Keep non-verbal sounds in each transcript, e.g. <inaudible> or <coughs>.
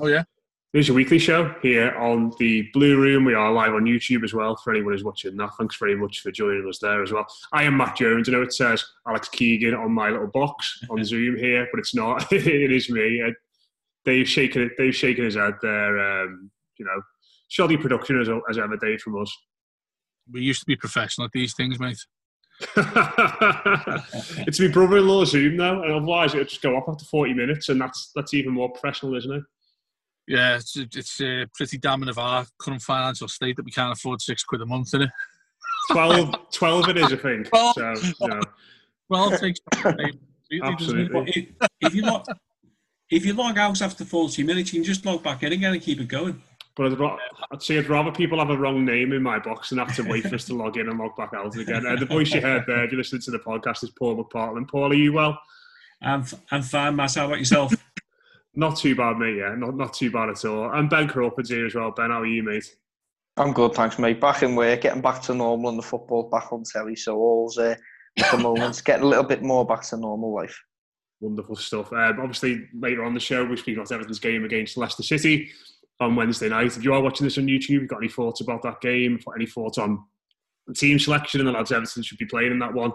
Oh, yeah. There's your weekly show here on the Blue Room. We are live on YouTube as well for anyone who's watching that. Thanks very much for joining us there as well. I am Matt Jones. I know it says Alex Keegan on my little box on <laughs> Zoom here, but it's not. <laughs> it is me. Uh, Dave's shaking it. Dave's shaking his head there. Um, you know, shoddy production as, as ever, Dave, from us. We used to be professional at these things, mate. <laughs> it's my brother-in-law Zoom now, and otherwise it'll just go up after 40 minutes, and that's that's even more professional, isn't it? Yeah, it's, it's uh, pretty damning of our current financial state that we can't afford six quid a month in it. 12, 12 it is, I think. <laughs> Well, so, you know. well takes Absolutely. If, if, you log, if you log out after 40 minutes, you can just log back in again and keep it going. But I'd, I'd say I'd rather people have a wrong name in my box than have to wait for us to log in and log back out again. Uh, the voice you heard there, if you listened to the podcast, is Paul McPartland. Paul, are you well? I'm, I'm fine, Matt. How about yourself? Not too bad, mate. Yeah, not not too bad at all. And Ben Crawford's here as well. Ben, how are you, mate? I'm good, thanks, mate. Back in work, getting back to normal, and the football back on telly. So all's uh, at the moment, <laughs> getting a little bit more back to normal life. Wonderful stuff. Um, obviously, later on the show, we're speaking about Everton's game against Leicester City on Wednesday night. If you are watching this on YouTube, you've got any thoughts about that game? Any thoughts on the team selection and the lads Everton should be playing in that one?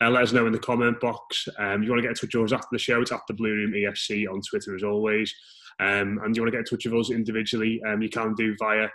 Uh, let us know in the comment box. Um, you want to get in touch with us after the show, it's at the Blue Room EFC on Twitter as always. Um, and you want to get in touch with us individually, um, you can do via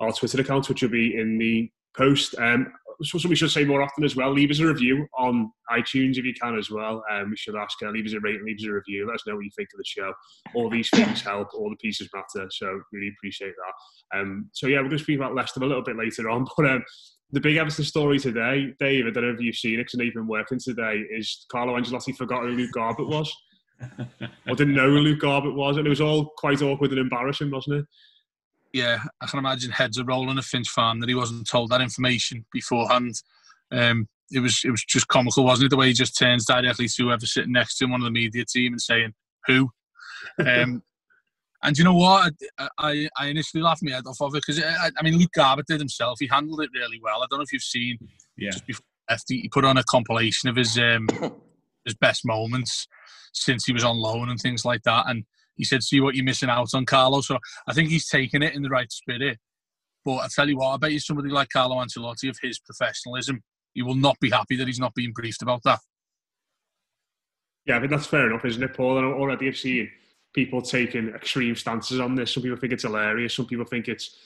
our Twitter account, which will be in the post. Um, something we should say more often as well. Leave us a review on iTunes if you can as well. Um, we should ask, uh, leave us a rating, leave us a review. Let us know what you think of the show. All these things help. All the pieces matter. So really appreciate that. Um, so yeah, we're going to speak about Leicester a little bit later on, <laughs> but um, the big Everton story today, Dave, I don't know if you've seen it because been working today, is Carlo Ancelotti forgot who Luke Garbutt was. or didn't know who Luke Garbutt was. And it was all quite awkward and embarrassing, wasn't it? Yeah, I can imagine heads are rolling at Finch Farm that he wasn't told that information beforehand. Um, it was it was just comical, wasn't it? The way he just turns directly to whoever's sitting next to him, one of the media team, and saying, Who? <laughs> Um, And you know what? I, I, I initially laughed my head off of it because I, I, mean Luke Garbutt did himself. He handled it really well. I don't know if you've seen. Yeah. Just before he put on a compilation of his um, <coughs> his best moments since he was on loan and things like that. And he said, "See what you're missing out on, Carlo." So I think he's taken it in the right spirit. But I tell you what, I bet you somebody like Carlo Ancelotti of his professionalism, he will not be happy that he's not being briefed about that. Yeah, I think that's fair enough, isn't it, Paul? And already I've seen people taking extreme stances on this. Some people think it's hilarious. Some people think it's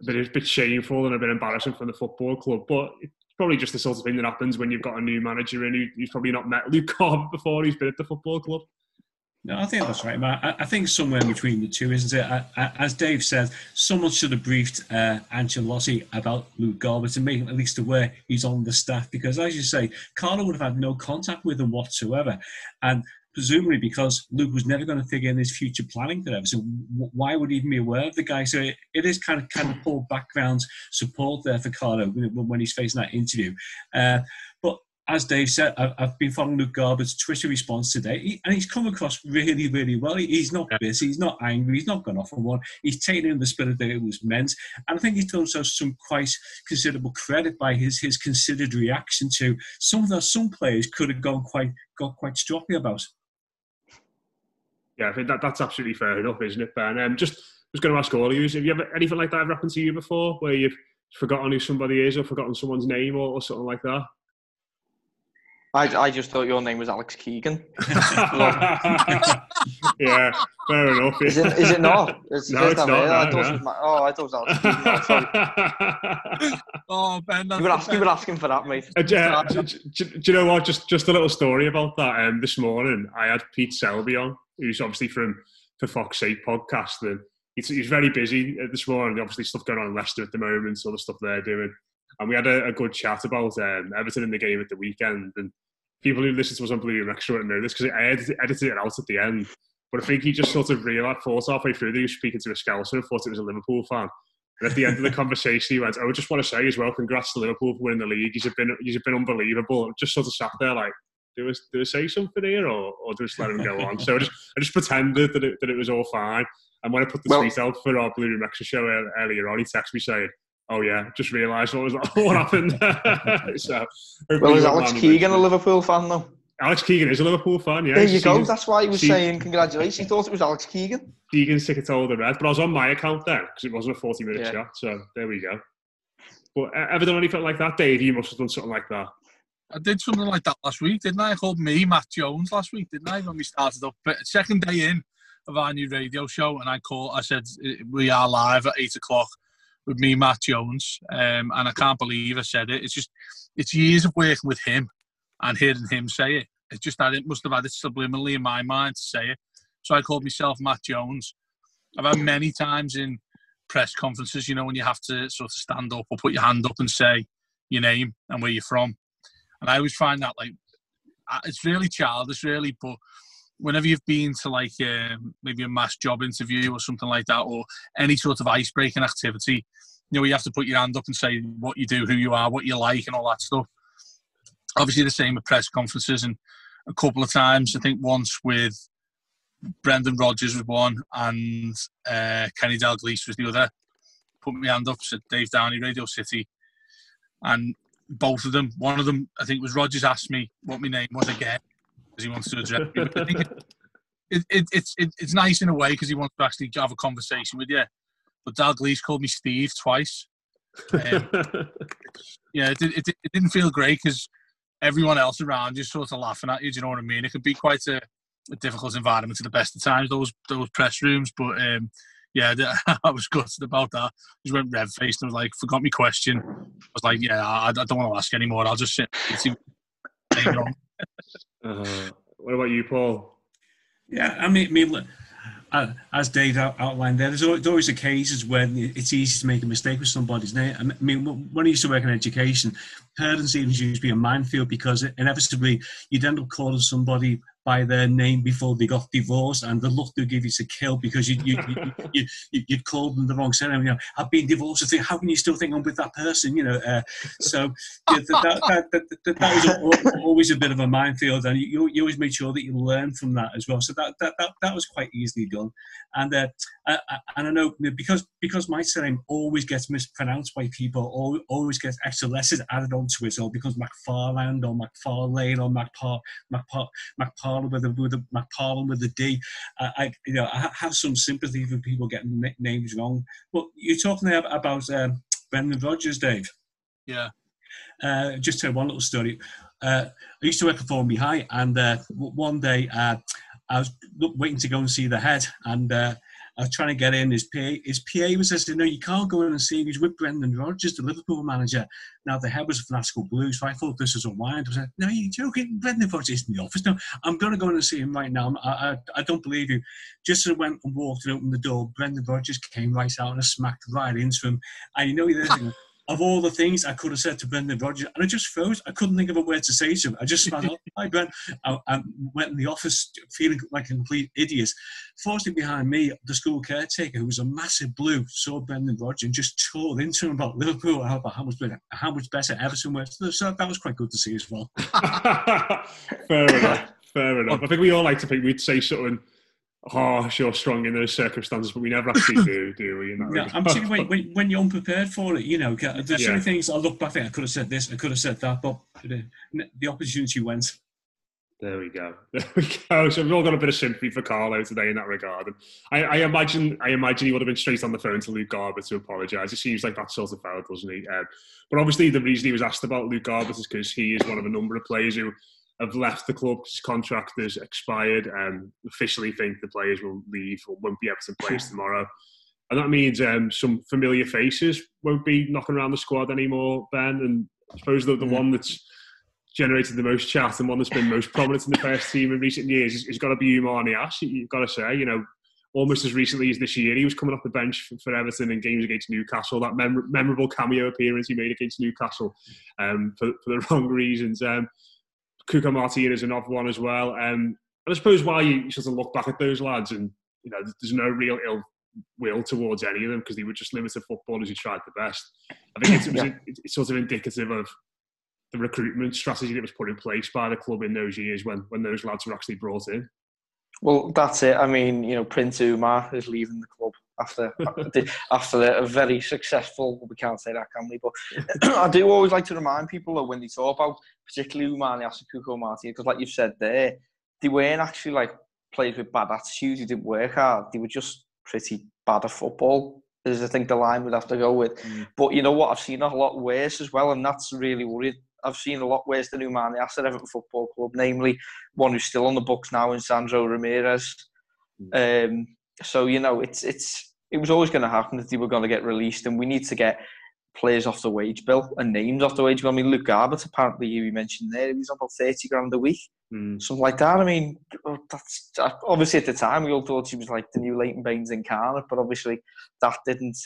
a bit, a bit shameful and a bit embarrassing from the football club. But it's probably just the sort of thing that happens when you've got a new manager in who's probably not met Luke Cobb before he's been at the football club. No, I think that's right, Matt. I, think somewhere between the two, isn't it? I, I, as Dave said, someone should have briefed uh, Ancelotti about Luke Garbutt to make him at least aware he's on the staff because, as you say, Carlo would have had no contact with him whatsoever. And presumably because Luke was never going to figure in his future planning for them. So why would he even be aware of the guy? So it, it is kind of kind of poor background support there for Carlo when he's facing that interview. Uh, but as Dave said, I've been following Luke Garbutt's Twitter response today, and he's come across really, really well. He's not busy, he's not angry, he's not gone off on one. He's taken in the spirit that it was meant, and I think he's done himself some quite considerable credit by his his considered reaction to some of those some players could have gone quite got quite stroppy about. Yeah, I think that, that's absolutely fair enough, isn't it, Ben? Um, just was going to ask all of you, have you ever anything like that ever happened to you before, where you've forgotten who somebody is or forgotten someone's name or, or something like that? I, I just thought your name was Alex Keegan. <laughs> <laughs> yeah, fair enough. Is it, is it not? It's, No, it's not, no, thought it was no. Ma- oh, I thought it was Alex Keegan. Oh. <laughs> Oh, Ben, You were, asking, you were asking for that, mate. Uh, do, uh, do- do- do you know what? Just just a little story about that. Um, this morning, I had Pete Selby on, who's obviously from for Fox 8 podcast, and he's, he's very busy this morning. Obviously, stuff going on in Leicester at the moment, all the stuff they're doing, and we had a, a good chat about um, Everton in the game at the weekend. And people who listen to us on Blue Extra wouldn't know this because I edited, edited it out at the end. But I think he just sort of realised, thought halfway through that he was speaking to a Scouser and thought it was a Liverpool fan. And at the end of the conversation, he went, "Oh, I just want to say as well, congrats to Liverpool for winning the league. He's been, he's been unbelievable." I just sort of sat there like, "Do I, do I say something here, or, or do I just let him go on?" So I just, I just pretended that it, that it was all fine. And when I put the Well- tweet out for our Blue Room Extra show earlier on, he texted me saying, "Oh yeah, just realised what was <laughs> what happened." <laughs> so Well, is Alex Keegan a. Liverpool fan, though? Alex Keegan is a Liverpool fan. Yeah, there you go. That's why he was season- saying congratulations. He thought it was Alex Keegan. Keegan sick it all the red, but I was on my account then because it wasn't a 40 minute Yeah. chat. So there we go. But uh, ever done anything like that, Dave? You must have done something like that. I did something like that last week, didn't I? I called me Matt Jones last week, didn't I? When we started up, but second day in of our new radio show, and I called. I said we are live at eight o'clock with me, Matt Jones, um, and I can't believe I said it. It's just it's years of working with him and hearing him say it. It's just that it must have had it subliminally in my mind to say it. So I called myself Matt Jones. I've had many times in press conferences, you know, when you have to sort of stand up or put your hand up and say your name and where you're from. And I always find that like it's really childish, really. But whenever you've been to like um, maybe a mass job interview or something like that, or any sort of ice breaking activity, you know, you have to put your hand up and say what you do, who you are, what you like, and all that stuff. Obviously, the same with press conferences, and a couple of times, I think once with Brendan Rodgers was one, and uh, Kenny Dalglish was the other. Put my hand up, said Dave Downey, Radio City, and both of them. One of them, I think, was Rodgers asked me what my name was again because he wants to address me. But I think it, it, it, it's it, it's nice in a way because he wants to actually have a conversation with you. But Dalglish called me Steve twice. Um, <laughs> yeah, it, it, it didn't feel great because everyone else around you sort of laughing at you. Do you know what I mean? It could be quite a, a difficult environment at the best of times. Those those press rooms, but um, yeah, <laughs> I was gutted about that. Just went red faced and I was like, forgot my question. I was like, yeah, I, I don't want to ask anymore. I'll just sit. and see- take it on. Uh, what about you, Paul? Yeah, I mean, I mean look, uh, as Dave out, outlined there, there's always, there's always occasions when it's easy to make a mistake with somebody's name. I mean, when I used to work in education, parents even used to be a minefield because inevitably you'd end up calling somebody by their name before they got divorced, and the look they'll give you to kill because you you you, you, you'd called them the wrong surname. You know, I've been divorced. I think, how can you still think I'm with that person? You know, uh, so yeah, that, that, that, that, was al- always a bit of a minefield, and you, you always made sure that you learn from that as well. So that that, that, that was quite easily done, and uh, I, and I know because because my surname always gets mispronounced by people, always gets extra letters added onto it, or becomes McFarland or McFarlane or McPar McPar McParlin with a with a McParlin with a D. I, I you know I have some sympathy for people getting na- names wrong. But you're talking there about um, Brendan Rodgers, Dave. Yeah. Uh, just tell one little story. Uh, I used to work at Formby High, and uh, one day uh, I was waiting to go and see the head, and uh, I was trying to get in. His PA, his PA was saying, "No, you can't go in and see. He's with Brendan Rodgers, the Liverpool manager." Now the head was a fanatical blues, so I thought this was a wind. I like, "No, you're joking. Brendan Rodgers is in the office. No, I'm going to go in and see him right now. I, I, I don't believe you." Just as I went and walked and opened the door, Brendan Rodgers came right out and I smacked right into him. And you know, you're there, of all the things I could have said to Brendan Rodgers, and I just froze. I couldn't think of a word to say to him. I just smiled, "Oh, hi, Brent. I, I went in the office feeling like a complete idiot. Fortunately, behind me, the school caretaker, who was a massive blue, saw Brendan Rodgers and just tore into him about Liverpool, how, how much better, how much better Everton was. So that was quite good to see as well. <laughs> fair enough. Fair enough. I think we all like to think we'd say something harsh or strong in those circumstances, but we never actually do, do we? Yeah, regard? I'm saying when, when, when you're unprepared for it, you know, there's so many things I look back, I think I could have said this, I could have said that, but the, the opportunity went. There we go. <laughs> There we go. So we've all got a bit of sympathy for Carlo today in that regard. And I, I imagine, I imagine he would have been straight on the phone to Luke Garbutt to apologise. It seems like that sort of fella, doesn't he? Um, but obviously, the reason he was asked about Luke Garbutt is because he is one of a number of players who have left the club because his contract has expired. and officially think the players will leave or won't be able to players tomorrow. And that means um, some familiar faces won't be knocking around the squad anymore, Ben. And I suppose the, the mm. one that's generated the most chat and one that's been most prominent in the first team in recent years has, has got to be Oumar Niasse. You've got to say, you know, almost as recently as this year, he was coming off the bench for, for Everton in games against Newcastle. That mem- memorable cameo appearance he made against Newcastle um, for, for, the <laughs> wrong reasons. Um, Cuco Martina is another one as well. Um, I suppose why you sort of look back at those lads and you know there's no real ill will towards any of them because they were just limited footballers who tried the best. I think it's, yeah. it's sort of indicative of the recruitment strategy that was put in place by the club in those years when when those lads were actually brought in. Well, that's it. I mean, you know, Prince Oumar is leaving the club after after a very successful. We can't say that, can we? But <clears throat> I do always like to remind people that when they talk about particularly Oumar Niasse Cuco Martina, because like you've said there, they weren't actually like players with bad attitudes. They didn't work hard. They were just pretty bad at football. Is I think the line would have to go with. Mm. But you know what? I've seen a lot worse as well, and that's really worried I've seen a lot worse than Oumar Niasse at Everton Football Club, namely one who's still on the books now in Sandro Ramirez. Mm. Um, so you know, it's it's it was always going to happen that they were going to get released, and we need to get players off the wage bill and names off the wage bill. I mean, Luke Garbutt, apparently you mentioned there, he was about thirty grand a week, mm. something like that. I mean, that's obviously at the time we all thought he was like the new Leighton Baines incarnate, but obviously that didn't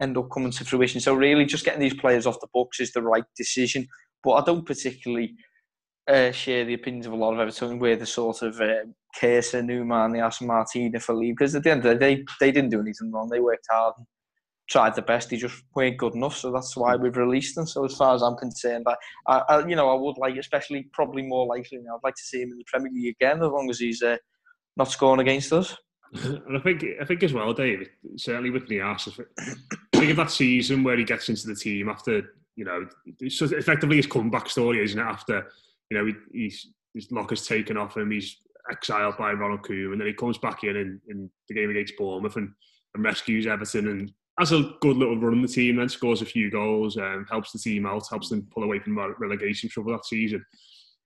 end up coming to fruition. So really, just getting these players off the books is the right decision. But I don't particularly uh, share the opinions of a lot of Everton where the sort of uh, Kersa, Newman, they asked Martina for leave because at the end of the day, they didn't do anything wrong. They worked hard and tried the best. They just weren't good enough. So that's why we've released them. So as far as I'm concerned, I, I, you know, I would like, especially probably more likely now, I'd like to see him in the Premier League again as long as he's uh, not scoring against us. And I think I think as well, David, certainly with Niasse, I think of that season where he gets into the team after you know, effectively his comeback story, isn't it? After you know, he, he's his lock is taken off him, he's exiled by Ronald Koeman, and then he comes back in, in in, the game against Bournemouth and, and rescues Everton and has a good little run in the team, then scores a few goals, um, helps the team out, helps them pull away from relegation trouble that season.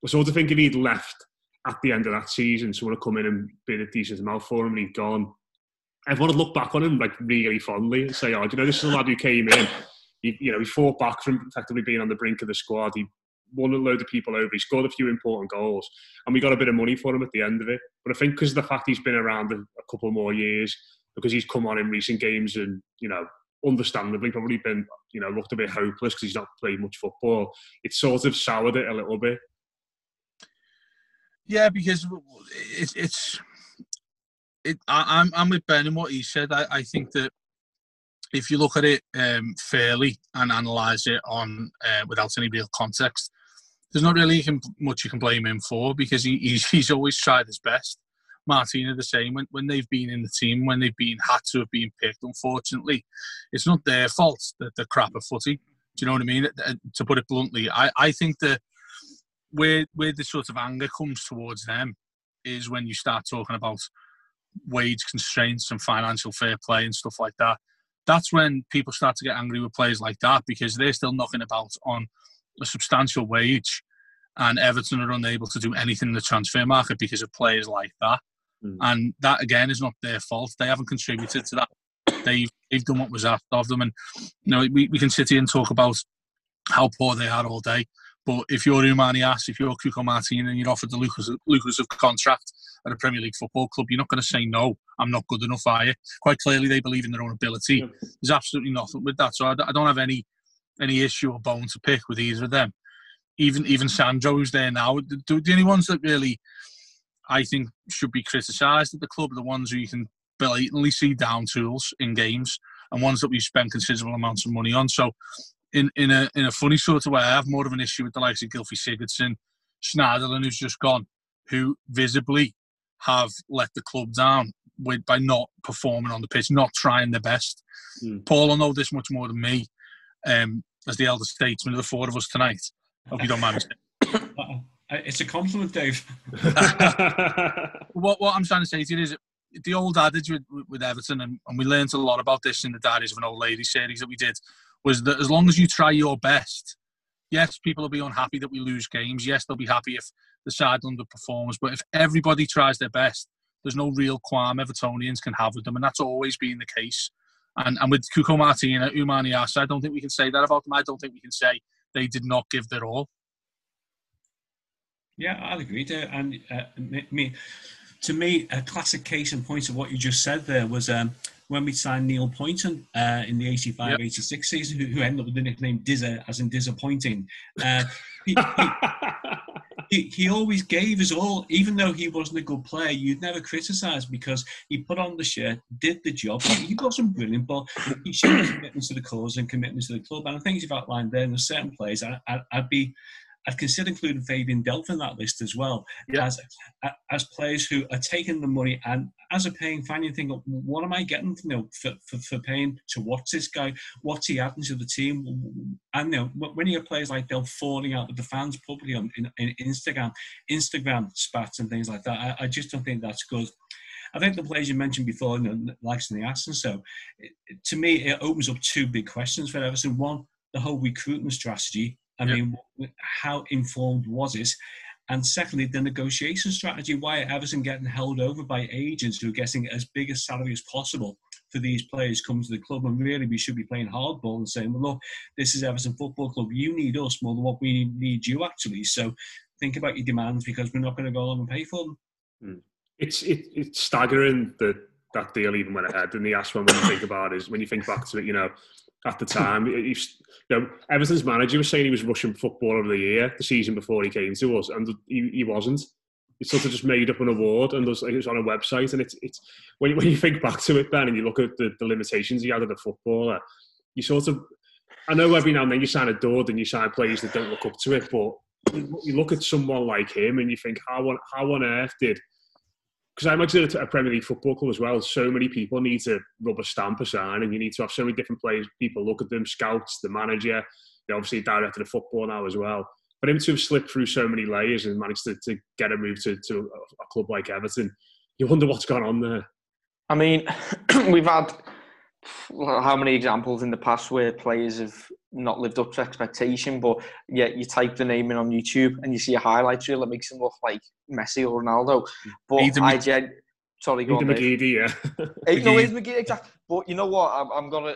I sort of think if he'd left at the end of that season, someone would come in and been a decent amount for him, and he'd gone. Everyone would look back on him like really fondly and say, "Oh, you know, this is a lad who came in." he, you know, he fought back from effectively being on the brink of the squad. He won a load of people over. He scored a few important goals, and we got a bit of money for him at the end of it. But I think because of the fact he's been around a, a couple more years, because he's come on in recent games, and you know, understandably probably been you know looked a bit hopeless because he's not played much football. It sort of soured it a little bit. Yeah, because it's it's it. I, am I'm with Ben and what he said. I, I think that if you look at it um, fairly and analyse it on uh, without any real context, there's not really much you can blame him for because he, he's, he's always tried his best. Martina the same when, when they've been in the team, when they've been had to have been picked. Unfortunately, it's not their fault that they're crap at footy. Do you know what I mean? Uh, to put it bluntly, I, I think that where where the sort of anger comes towards them is when you start talking about wage constraints and financial fair play and stuff like that that's when people start to get angry with players like that because they're still knocking about on a substantial wage and Everton are unable to do anything in the transfer market because of players like that. Mm. And that again is not their fault. They haven't contributed to that. They've they've done what was asked of them. And you know, we, we can sit here and talk about how poor they are all day. But if you're Oumar Niasse, if you're Cuco Martina and you're offered the lucrative, lucrative contract at a Premier League football club, you're not going to say no. I'm not good enough, are you? Quite clearly, they believe in their own ability. There's absolutely nothing with that. So I, I don't have any any issue or bone to pick with either of them. Even even Sandro, who's there now, the, the only ones that really I think should be criticised at the club are the ones who you can blatantly see down tools in games and ones that we spend considerable amounts of money on. So in, in a in a funny sort of way, I have more of an issue with the likes of Gylfi Sigurdsson, Schneiderlin, who's just gone, who visibly have let the club down with by not performing on the pitch, not trying their best. Mm. Paul will know this much more than me, um, as the elder statesman of the four of us tonight. Hope you don't mind. Uh, it's a compliment, Dave. <laughs> what, what I'm trying to say to you is the old adage with, with Everton, and, and we learned a lot about this in the Diaries of an Old Lady series that we did, was that as long as you try your best, yes, people will be unhappy that we lose games. Yes, they'll be happy if the side underperforms. But if everybody tries their best, there's no real qualm Evertonians can have with them, and that's always been the case. And, and with Cuco Martina, Oumar Niasse, I don't think we can say that about them. I don't think we can say they did not give their all. Yeah, I'll agree there. And uh, me, to me, a classic case in point of what you just said there was um, when we signed Neil Pointon uh, in the 85 yep. 86 season, who, who, ended up with the nickname Dizzer, as in disappointing. Uh, he, he, he, always gave us all, even though he wasn't a good player, you'd never criticise because he put on the shirt, did the job. He, he wasn't brilliant, but he showed his commitment to the cause and commitment to the club. And I think you've outlined there, there's certain players I, I, I'd be I'd consider including Fabian Delph in that list as well yeah. as as players who are taking the money and as a paying fan, you think, what am I getting you know, for, for, for paying to watch this guy? What's he adding to the team? And you know, when you have players like Delph falling out with the fans publicly on in, in Instagram, Instagram spats and things like that, I, I, just don't think that's good. I think the players you mentioned before, you know, like the Aston, so it, to me, it opens up two big questions for Everton. One, the whole recruitment strategy I yep. mean, how informed was it? And secondly, the negotiation strategy. Why Everton getting held over by agents who are getting as big a salary as possible for these players coming to the club? And really, we should be playing hardball and saying, well, look, this is Everton Football Club. You need us more than what we need you, actually. So think about your demands because we're not going to go along and pay for them. Hmm. It's it, it's staggering that that deal even went ahead. And the ask one when you think about it is when you think back to it, you know, at the time. you know, Everton's manager was saying he was Russian Footballer of the Year the season before he came to us, and he, he wasn't. He sort of just made up an award, and it was on a website. And it's it's when you, when you think back to it, then and you look at the, the limitations he had as a footballer, you sort of. I know every now and then you sign a dud and you sign players that don't look up to it, but you look at someone like him and you think, how on, how on earth did because I'm actually a Premier League football club as well, so many people need to rub a stamp a sign, and you need to have so many different players. People look at them, scouts, the manager, they obviously director of football now as well. But him to have slipped through so many layers and managed to, to get a move to, to a club like Everton, you wonder what's gone on there. I mean, <clears throat> we've had how many examples in the past where players have not lived up to expectation, but yet you type the name in on YouTube and you see a highlight reel that makes him look like Messi or Ronaldo. But Aiden I gen- sorry, go Aiden on, McGeady, yeah. <laughs> no, Aiden McGeady, exactly. But you know what? I'm, I'm gonna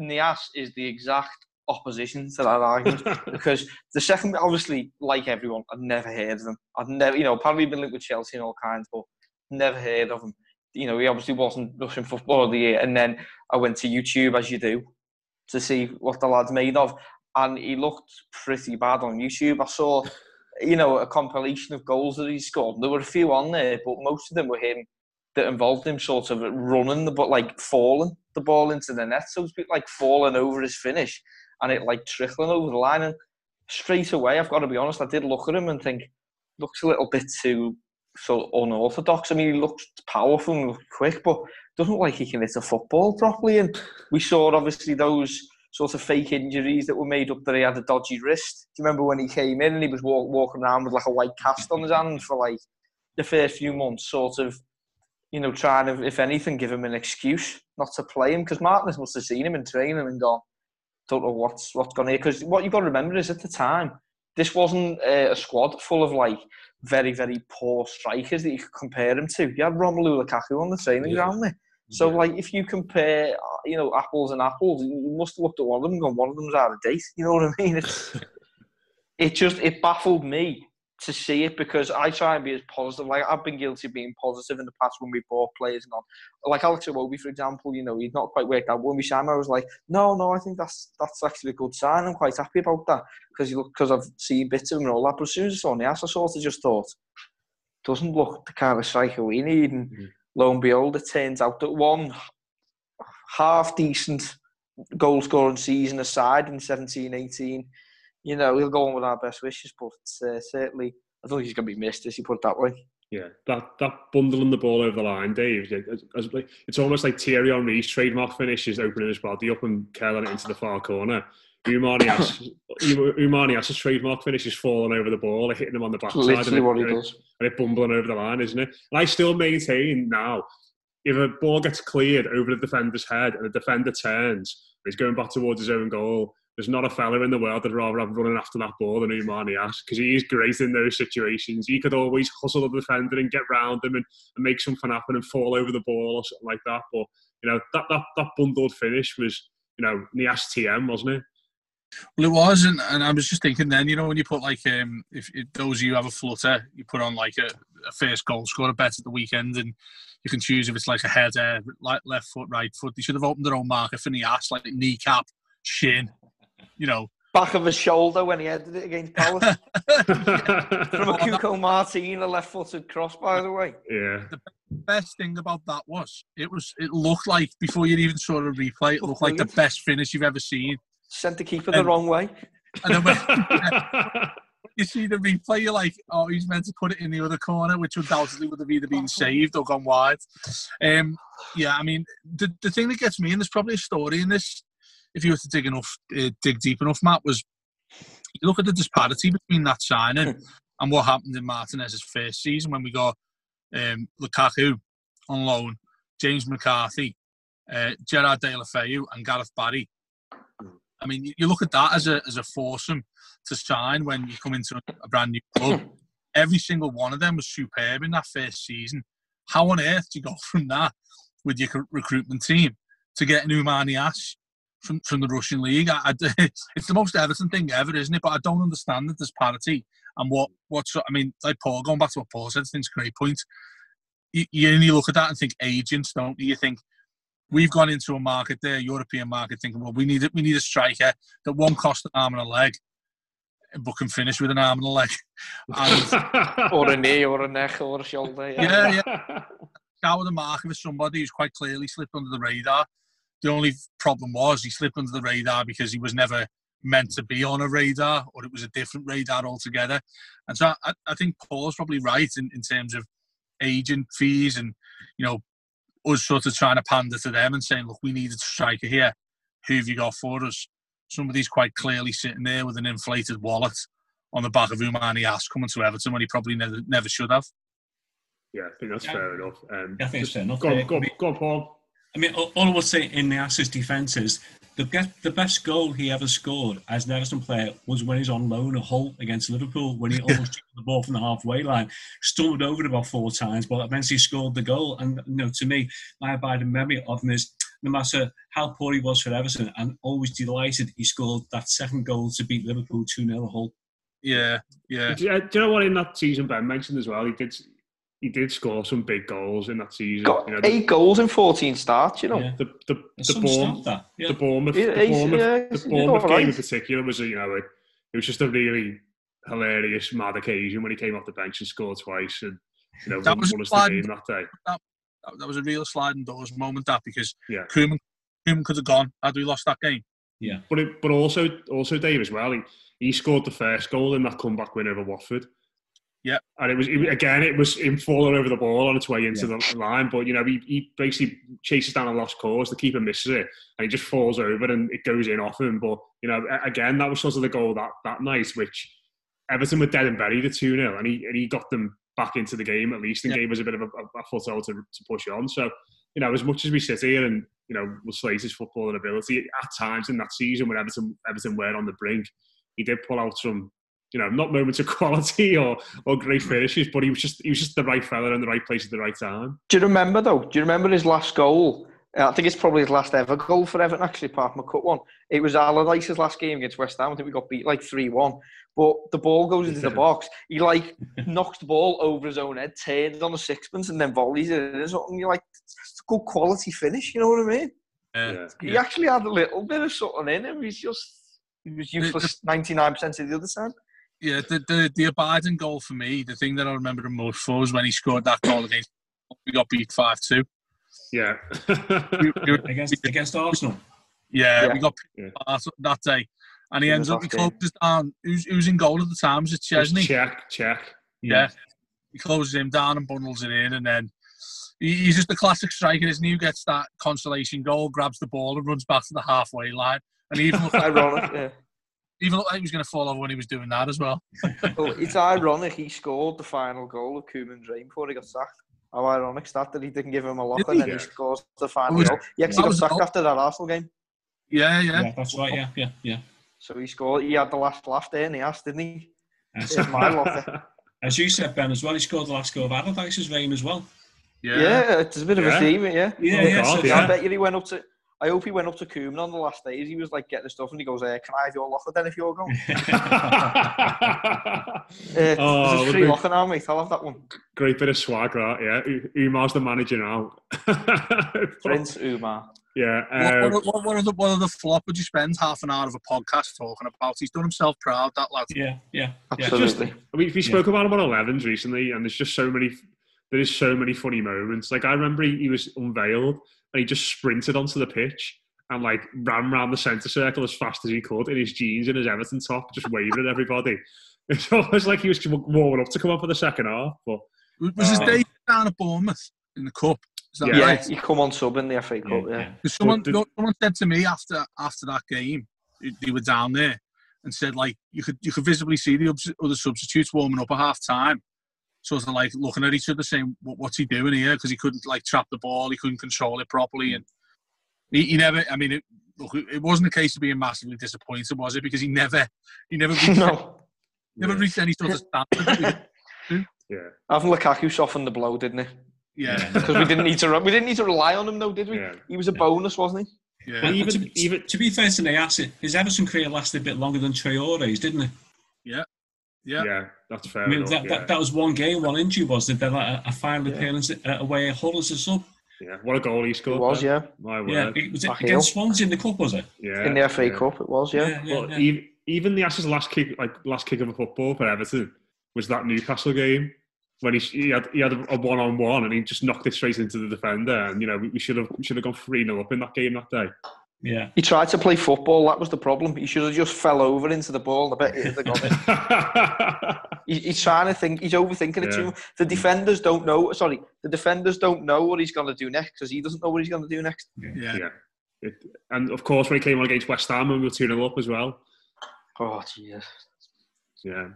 Niasse is the exact opposition to that argument <laughs> because the second, obviously, like everyone, I've never heard of him. I've never, you know, probably been linked with Chelsea and all kinds, but never heard of him. You know, he obviously wasn't Russian footballer of the year, and then I went to YouTube as you do, to see what the lad's made of. And he looked pretty bad on YouTube. I saw, you know, a compilation of goals that he scored. There were a few on there, but most of them were him that involved him sort of running the but like falling the ball into the net, so to speak, like falling over his finish and it like trickling over the line. And straight away, I've got to be honest, I did look at him and think, looks a little bit too so unorthodox. I mean, he looks powerful and quick, but doesn't like he can hit a football properly. And we saw obviously those sort of fake injuries that were made up that he had a dodgy wrist. Do you remember when he came in and he was walk, walking around with like a white cast on his hand for like the first few months, sort of, you know, trying to, if anything, give him an excuse not to play him because Martinez must have seen him in training and gone, don't know what's what's going on Because what you've got to remember is at the time, this wasn't uh, a squad full of like very, very poor strikers that you could compare him to. You had Romelu Lukaku on the training yeah. ground there. So, yeah. like, if you compare, uh, you know, apples and apples, you must have looked at one of them and gone, one of them's out of date. <laughs> You know what I mean? It's, <laughs> it just, it baffled me to see it because I try and be as positive. Like, I've been guilty of being positive in the past when we bought players and on. Like Alex Iwobi, for example, you know, he's not quite worked out. When we signed him, I was like, no, no, I think that's that's actually a good sign. I'm quite happy about that because you look, because I've seen bits of him and all that. But as soon as I saw the ass, I sort of just thought, doesn't look the kind of striker we need. And, mm-hmm lo and behold, it turns out that one half decent goal scoring season aside in 17 18, you know, he'll go on with our best wishes, but uh, certainly, I don't think he's going to be missed, as you put it that way. Yeah, that that bundling the ball over the line, Dave. It's almost like Thierry Henry's trademark finish is opening his body up and curling it into the far corner. Oumar Niasse's <coughs> trademark finish is falling over the ball, hitting him on the backside, Literally and, what he does. and it bumbling over the line, isn't it? And I still maintain now, if a ball gets cleared over the defender's head and the defender turns, he's going back towards his own goal, there's not a fella in the world that'd rather have running after that ball than Oumar Niasse because he is great in those situations. He could always hustle the defender and get round him and, and make something happen and fall over the ball or something like that. But you know that that, that bundled finish was you know Niasse TM, wasn't it? Well, it was, and, and I was just thinking then, you know, when you put like, um, if, if those of you have a flutter, you put on like a, a first goal scorer bet at the weekend, and you can choose if it's like a header, like left foot, right foot. They should have opened their own marker for the ass, like kneecap, shin, you know. Back of his shoulder when he headed it against Palace. <laughs> From a Cuco Martina, a left-footed cross, by the way. Yeah. The best thing about that was it was it looked like before you even saw a replay, it looked like the best finish you've ever seen. Sent the keeper the Um, wrong way. And then when you see the replay, you're like, oh, he's meant to put it in the other corner, which undoubtedly would have either been saved or gone wide. Um, yeah, I mean, the, the thing that gets me, and there's probably a story in this, if you were to dig enough, uh, dig deep enough, Matt, was you look at the disparity between that signing <laughs> and what happened in Martinez's first season when we got um, Lukaku on loan, James McCarthy, uh, Gerard Deulofeu, and Gareth Barry. I mean, you, look at that as a as a foursome to sign when you come into a brand new club. <laughs> Every single one of them was superb in that first season. How on earth do you go <laughs> from that with your recruitment team to get an Oumar Niasse from, from the Russian league? I, I, <laughs> it's the most Everton thing ever, isn't it? But I don't understand that there's parity and what what's. I mean, like Paul, going back to what Paul said, I think it's a great point. You, you only look at that and think agents, don't you? You think we've gone into a market there, European market, thinking, well, we need it. We need a striker that won't cost an arm and a leg, but can finish with an arm and a leg. <laughs> And Or a knee, or a neck, or a shoulder. Yeah. yeah, yeah, <laughs> scour the market for somebody who's quite clearly slipped under the radar. The only problem was he slipped under the radar because he was never meant to be on a radar, or it was a different radar altogether. And so I, I think Paul's probably right in, in terms of agent fees and you know us sort of trying to pander to them and saying, look, we need a striker here. Who have you got for us? Somebody's quite clearly sitting there with an inflated wallet on the back of Oumar Niasse coming to Everton when he probably never never should have. yeah, I think that's Yeah. fair enough. Um, I think it's fair enough. Go on, go, I on, mean- go on, Paul. I mean, all all I would say in the Asses' defence is the, get, the best goal he ever scored as an Everton player was when he's on loan at Hull against Liverpool when he <laughs> almost took the ball from the halfway line, stumbled over it about four times, but eventually scored the goal. And you know, to me, my abiding memory of him is no matter how poor he was for Everton, I'm always delighted he scored that second goal to beat Liverpool 2 0 Hull. Yeah, yeah. Do, you, uh, do you know what in that season Ben mentioned as well? He did he did score some big goals in that season. Got you know, the, eight goals in 14 starts, you know. Yeah. the the, the, some Bourne, that. Yeah. the Bournemouth, the he's- Bournemouth, yeah, the Bournemouth all game in particular was a you know it, it was just a really hilarious mad occasion when he came off the bench and scored twice and you know That won, was won us fun. the game that day. that, that was a real sliding doors moment that because Yeah. Koeman, Koeman could have gone had we lost that game. yeah. But it, but also also Dave as well. He, he scored the first goal in that comeback win over Watford. Yeah. and it was again it was him falling over the ball on its way into the line. But you know he, he basically chases down a lost cause. The keeper misses it, and he just falls over and it goes in off him. But you know again that was sort of the goal that that night, which Everton were dead and buried at two 0 and he and he got them back into the game at least and Yeah. gave us a bit of a, a foothold to, to push on. So you know as much as we sit here and you know will slate his footballing ability at times in that season when Everton Everton were on the brink, he did pull out some you know not moments of <laughs> quality or or great finishes, but he was just he was just the right fella in the right place at the right time. Do you remember though? Do you remember his last goal? Uh, I think it's probably his last ever goal for Everton, actually, apart from a cut one. It was Allardyce's last game against West Ham. I think we got beat like 3 1. But the ball goes into the box. He like <laughs> knocks the ball over his own head, turns on a sixpence, and then volleys it in or something. You're like, it's a good quality finish, you know what I mean? Uh, Yeah. He Yeah. actually had a little bit of something in him. He's just, he was useless 99% of the other time. Yeah, the, the the abiding goal for me, the thing that I remember the most for was when he scored that goal against. We got beat five two. Yeah. <laughs> Against, against Arsenal. Yeah, Yeah. we got Yeah. that, that day, and he In ends up he closes down. Who's who's in goal at the time? Is it Szczesny? check, check. Yeah. He closes him down and bundles it in, and then he, he's just a classic striker, isn't he? Who gets that consolation goal, grabs the ball, and runs back to the halfway line. And he even looked like, <laughs> Ironic, yeah. Even looked like he was going to fall over when he was doing that as well. <laughs> Well, it's ironic he scored the final goal of Koeman's reign before he got sacked. How ironic is that that he didn't give him a lock Did and he? then he Yeah. scores the final Was- goal. He actually that got sacked after that Arsenal game. Yeah, yeah. Yeah, that's right. Yeah, yeah, yeah. So he scored. He had the last laugh there, and he asked, didn't he? As, my locker. as you said, Ben, as well, he scored the last goal of Allardyce's game as well. Yeah. Yeah, it's a bit of Yeah. a theme, yeah. Yeah, Oh, yeah. God, so- yeah. I bet you he went up to. I hope he went up to Koeman on the last days. He was like getting the stuff, and he goes, uh, "Can I have your locker then if you're going?" <laughs> Uh, Oh, there's a would free be- locker now, mate. I'll have that one. Great bit of swag, that, yeah. U- Umar's the manager now. <laughs> Prince Umar. yeah. What, Um, what, what, what, other, what other flop would you spend half an hour of a podcast talking about? He's done himself proud, that lad. yeah, yeah, yeah. Absolutely. I mean, we spoke about him on 11s recently, and there's just so many. There is so many funny moments. Like I remember he, he was unveiled and he just sprinted onto the pitch and like ran around the centre circle as fast as he could in his jeans and his Everton top, just waving at everybody. <laughs> It's almost like he was warming up to come on for the second half. But Was his um, Oh. day down at Bournemouth in the cup? Is that Yeah. Yeah, right? you come on sub in the FA Cup. Yeah, yeah. 'Cause someone, did- someone said to me after after that game, they were down there, and said like you could you could visibly see the other substitutes warming up at half time, sort of like looking at each other saying, what, "What's he doing here?" Because he couldn't like trap the ball, he couldn't control it properly, and he, he never. I mean, it, look, it wasn't a case of being massively disappointed, was it? Because he never he never <laughs> reached, no. never yeah, reached any sort of <laughs> standard. yeah, Having Lukaku softened the blow, didn't he? yeah, Because <laughs> we didn't need to. Run, we didn't need to rely on him, though, did we? yeah. He was a bonus, wasn't he? yeah. But even- to, even- to be fair to Niasse, his Everton career lasted a bit longer than Traore's, didn't it? Yeah. yeah. yeah, that's fair I mean, enough. that, yeah. that, that was one game, one injury, wasn't it? Then like, a, a final Yeah. appearance away at Hull as a sub. yeah, what a goal he scored. It was, yeah. My word. Yeah, it was it Back against heel. Swansea in the cup, was it? yeah, In the FA yeah. Cup, it was, yeah. yeah, Well, yeah. even, even the Ashes' last kick, like last kick of a football for Everton, was that Newcastle game when he, he had he had a one on one and he just knocked it straight into the defender. And you know we, we should have we should have gone three 0 up in that game that day. Yeah. He tried to play football. That was the problem. He should have just fell over into the ball. I bet he'd got it. <laughs> He, he's trying to think. He's overthinking it Yeah. too. The defenders don't know. Sorry, the defenders don't know what he's going to do next because he doesn't know what he's going to do next. yeah. yeah, it, and of course when he came on against West Ham and we were two 0 up as well. Oh, Jesus. Yeah.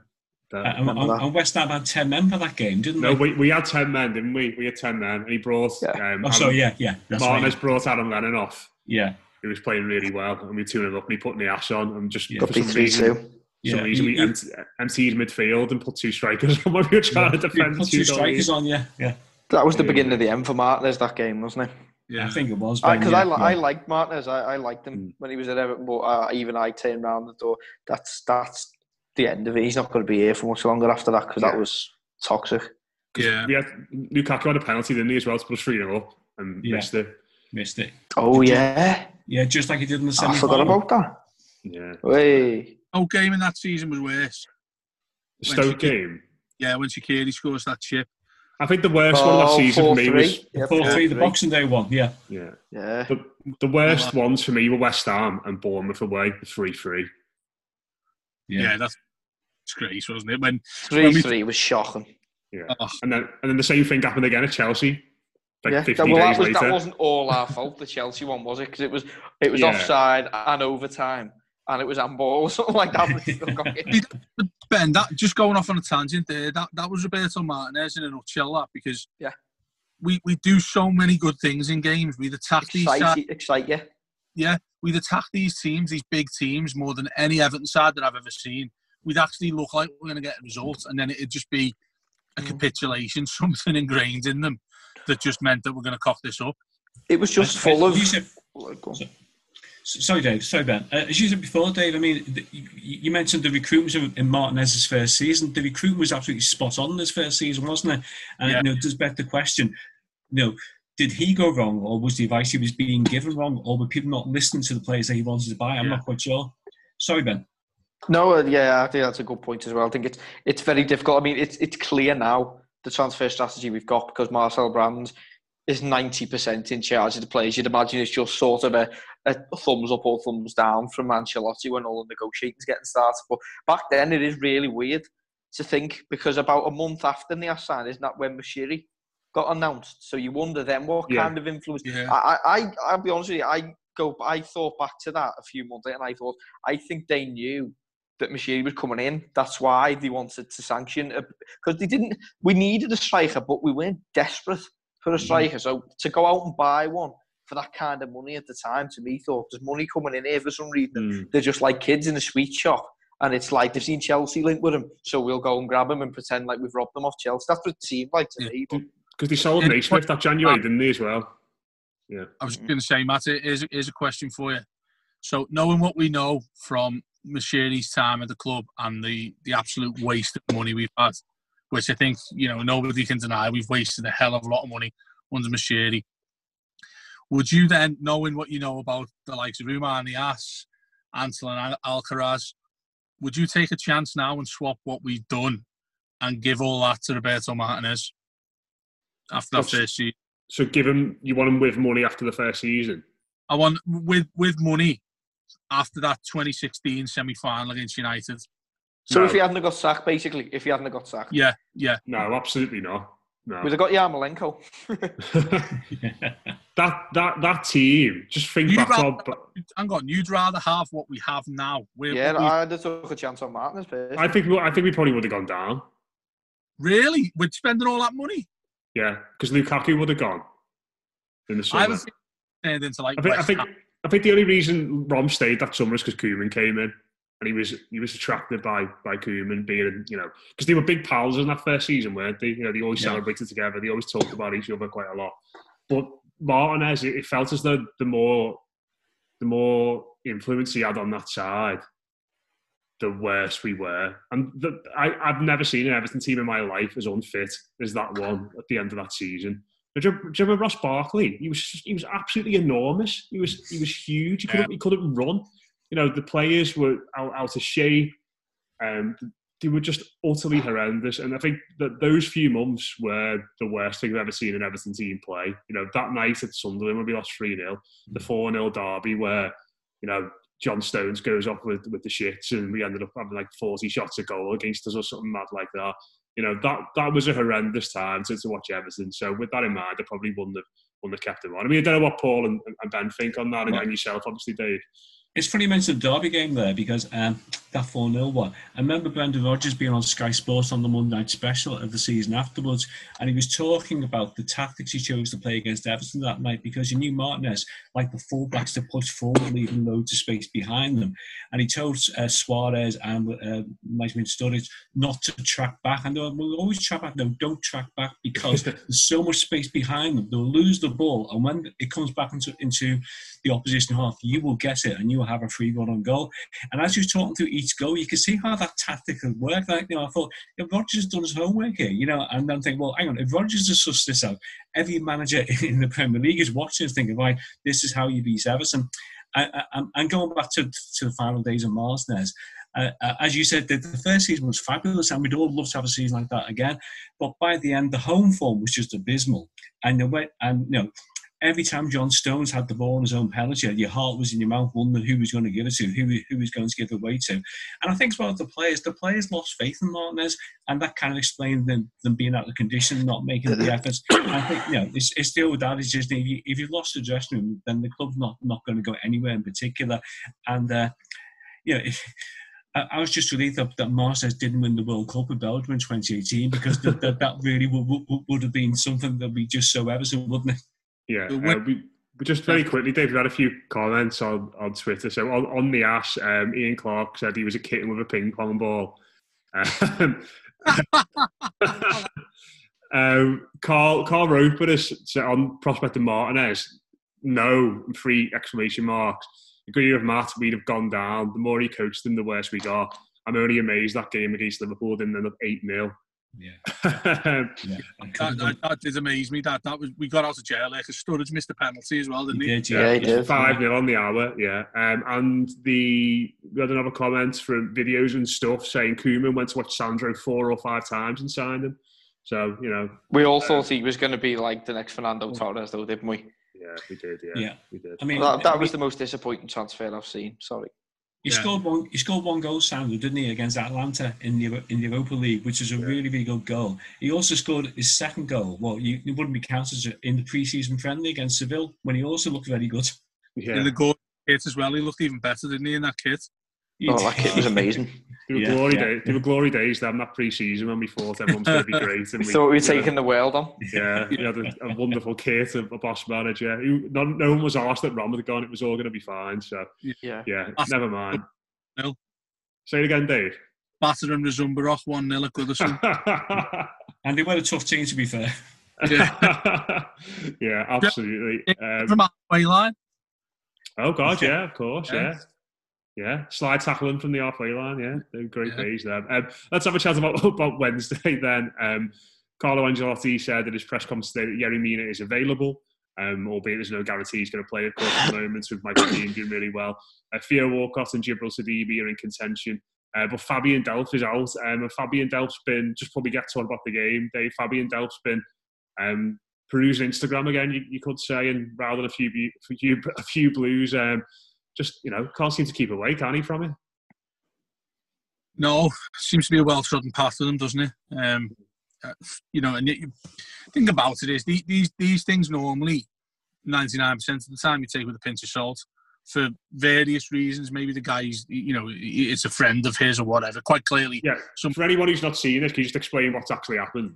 Uh, and, and West Ham had 10 men for that game, didn't no, they? we, we had ten men, didn't we? We had ten men, and he brought. Yeah. Um, Oh, so yeah, yeah. That's Martinez right. brought Aaron Lennon off. Yeah, He was playing really well, and we two 0 up, and he put the ash on, and just Yeah. for Got beat some 3 reason, 2. yeah. some reason we he- emptied, emptied midfield and put two strikers on when we were trying to defend put two two strikers on, yeah, yeah. That was the Yeah. beginning of the end for Martinez, that game, wasn't it? yeah. I think it was. Because Ben, I, yeah, li- yeah. I liked Martinez. I, I liked him Mm. when he was at Everton, but uh, even I turned round the door. That's that's the end of it. He's not going to be here for much longer after that because Yeah. that was toxic. yeah. We had Lukaku had a penalty, didn't he, as well, to put us 3 0 up and Yeah. missed it. Missed it. Oh yeah, Yeah, just like he did in the ah, I semi forgot about that. Yeah. Hey, No game in that season was worse. The Stoke she- game. Yeah, when Shaqiri scores that chip. I think the worst one last Oh, season for me 4-3. was Yeah, 4 3, the Boxing Day one, yeah. yeah. Yeah, The, the worst ones for me were West Ham and Bournemouth away, three three. Yeah, Yeah. that's disgrace, wasn't it? When three when we- three was shocking. Yeah. oh, And then and then the same thing happened again at Chelsea. Like yeah, 50 that, well, days that, was, later. that wasn't all our fault. The Chelsea one was it? Because it was it was Yeah. offside and overtime, and it was handball or something like that. but still got in. <laughs> Ben, that just going off on a tangent there, that, that was Roberto Martinez in a nutshell, that because Yeah. we, we do so many good things in games. We'd attack these sides, excite, excite you. yeah, we'd attack these teams, these big teams, more than any Everton side that I've ever seen. We'd actually look like we're going to get a result, and then it'd just be a Mm. capitulation, <laughs> something ingrained in them that just meant that we're going to cough this up. It was just As- full as of. you said- Go on. Sorry, Dave. Sorry, Ben. Uh, as you said before, Dave, I mean, the, you, you mentioned the recruitment in- in Martinez's first season. The recruitment was absolutely spot on in his first season, wasn't it? And Yeah. you know, it does beg the question, you know, did he go wrong, or was the advice he was being given wrong, or were people not listening to the players that he wanted to buy? I'm Yeah. not quite sure. Sorry, Ben. No, uh, yeah, I think that's a good point as well. I think it's it's very difficult. I mean, it's it's clear now the transfer strategy we've got because Marcel Brands is ninety percent in charge of the players. You'd imagine it's just sort of a, a thumbs up or thumbs down from Ancelotti when all the negotiating's getting started. But back then, it is really weird to think because about a month after Niasse signed, isn't that when Moshiri got announced? So you wonder then what Yeah. kind of influence. Yeah. I, I, I, I'll be honest with you. I go. I thought back to that a few months, and I thought I think they knew that Moshiri was coming in. That's why they wanted to sanction uh, because they didn't. We needed a striker, but we weren't desperate for a mm-hmm. striker. So to go out and buy one for that kind of money at the time. To me, thought there's money coming in here for some reason. Mm. They're just like kids in a sweet shop. And it's like they've seen Chelsea link with him, so we'll go and grab him and pretend like we've robbed them off Chelsea. That's what it seemed like to Yeah. me. But Because they sold Naismith that January, ah. didn't they, as well? Yeah. I was going to say, Matt, here's, here's a question for you. So, knowing what we know from Moshiri's time at the club and the, the absolute waste of money we've had, which I think, you know, nobody can deny, we've wasted a hell of a lot of money under Moshiri. Would you then, knowing what you know about the likes of Oumar Niasse, Ansel and Al- Alcaraz, would you take a chance now and swap what we've done and give all that to Roberto Martinez after that first season? So give him, you want him with money after the first season. I want with with money after that 2016 semi final against United. so No. if he hadn't got sacked, basically, if he hadn't got sacked, Yeah, yeah. No, absolutely not. No. we'd have got Yarmolenko. <laughs> that that that team, just think You'd back rather, on. hang on, you'd rather have what we have now. With yeah, we- I'd have took a chance on Martinez. Personally. I think we- I think we probably would have gone down. really, We're spending all that money, Yeah, because Lukaku would have gone in the I summer. was turned into like. I think, I think, Ham. I think the only reason Rom stayed that summer is because Koeman came in, and he was he was attracted by by Koeman being, you know, because they were big pals in that first season, weren't they? You know, they always Yeah. celebrated together. They always talked about each other quite a lot. But Martinez, it, it felt as though the more the more influence he had on that side, the worse we were. And the, I, I've never seen an Everton team in my life as unfit as that one at the end of that season. Do you, do you remember Ross Barkley? He was he was absolutely enormous. He was he was huge. He couldn't he couldn't run. You know the players were out, out of shape. Um, they were just utterly horrendous. And I think that those few months were the worst thing I've ever seen an Everton team play. You know that night at Sunderland when we lost three 0 the four 0 derby where you know John Stones goes off with with the shits and we ended up having like forty shots a goal against us or something mad like that you know that that was a horrendous time to, to watch Everton. So with that in mind, I probably wouldn't have wouldn't have kept him on. I mean, I don't know what Paul and, and Ben think on that, and, and yourself, obviously, Dave. It's funny you mentioned the Derby game there because um, that 4 0 one. I remember Brendan Rodgers being on Sky Sports on the Monday night special of the season afterwards, and he was talking about the tactics he chose to play against Everton that night because he knew Martinez, like the fullbacks, to push forward, leaving loads of space behind them. And he told uh, Suarez and uh, Mason Sturridge not to track back. And they were, we'll always track back. No, don't track back because <laughs> there's so much space behind them. They'll lose the ball, and when it comes back into, into the opposition half, you will get it and you will have a free run on goal. And as you're talking through each goal, you can see how that tactic had worked. Like, you know, I thought, if Rodgers has done his homework here, you know, and then think, well, hang on, if Rodgers has sussed this out, every manager <laughs> in the Premier League is watching and thinking, right, this is how you beat Everton. And, going back to, to the final days of Martinez, uh, uh, as you said, the, the first season was fabulous, and we'd all love to have a season like that again. But by the end, the home form was just abysmal, and the way, and you know, every time John Stones had the ball in his own penalty, your heart was in your mouth, wondering who was going to give it to, who who was going to give it away to. And I think as well the players, the players lost faith in Martinez, and that kind of explained them them being out of condition, not making the efforts. And <coughs> I think you know it's, it's still with that. It's just if, you, if you've lost the dressing room, then the club's not not going to go anywhere in particular. And uh, you know. If, I was just relieved that, that didn't win the World Cup with Belgium in 2018 because that, that, that really would, would, would have been something that we just so Everton, wouldn't it? Yeah, uh, we, just very quickly, Dave, we had a few comments on, on Twitter. So on, on Niasse, um, Ian Clark said he was a kitten with a ping pong ball. Um, <laughs> um, Carl Carl Roper has said on Prospect and Martinez, no, three exclamation marks. Agree with Matt, we'd have gone down. The more he coached them, the worse we got. I'm only amazed that game against Liverpool didn't end up 8 0. Yeah. yeah, <laughs> yeah. That, that, that did amaze me. That that was we got out of jail like Sturridge missed the penalty as well, didn't he? He did, Yeah, he did. 5 0 on the hour, yeah. Um, and the we had another comment from videos and stuff saying Koeman went to watch Sandro four or five times and signed him. So, you know, We all thought he was going to be like the next Fernando Torres, though, didn't we? yeah, we did, yeah. Yeah. We did. I mean, That, that was the most disappointing transfer I've seen. Sorry. He Yeah. scored one. He scored one goal, Sandro, didn't he, against Atalanta in the in the Europa League, which is a really really good goal. He also scored his second goal. Well, you, it wouldn't be counted as in the pre-season friendly against Seville when he also looked very good. Yeah. In the goal kit as well, he looked even better, didn't he, in that kit? Oh, that kit was amazing. <laughs> They were Yeah, glory yeah. days. They were glory days. Them that pre-season when we thought everyone's going to be <laughs> great. And We thought we were you taking the world on. <laughs> Yeah, we had a, a wonderful kit, a, a boss manager. Who, no, no one was asked that Rom had gone. It was all going to be fine. So Yeah. yeah, That's- never mind. Nil. Say it again, Dave. Batter and Ruzomberok 1 0 at Goodison. And they were a tough team, to be fair. yeah, yeah absolutely. Um, From halfway line. oh God, yeah, of course, Yeah. Yeah. Slide tackling from the halfway line. Yeah, great Yeah. days there. Um, let's have a chat about, <laughs> about Wednesday then. Um, Carlo Ancelotti said at his press conference today that Yerry Mina is available, um, albeit there's no guarantee he's going to play, of course, at the moment, with Michael Dean doing really well. Uh, Theo Walcott and Djibril Sidibé are in contention. Uh, but Fabian Delph is out, um, and Fabian Delph's been just probably get to on about the game. Dave Fabian Delph's been um, perusing Instagram again, you, you could say, and rather than a few a few, a few blues, um, just you know can't seem to keep away, can he? From it, No, seems to be a well trodden path for them, doesn't it? Um, you know, and you, you think about it is these these, these things normally ninety nine percent of the time you take with a pinch of salt for various reasons. Maybe the guy's you know it's a friend of his or whatever. Quite clearly, yeah. Some- For anyone who's not seen it, can you just explain what's actually happened?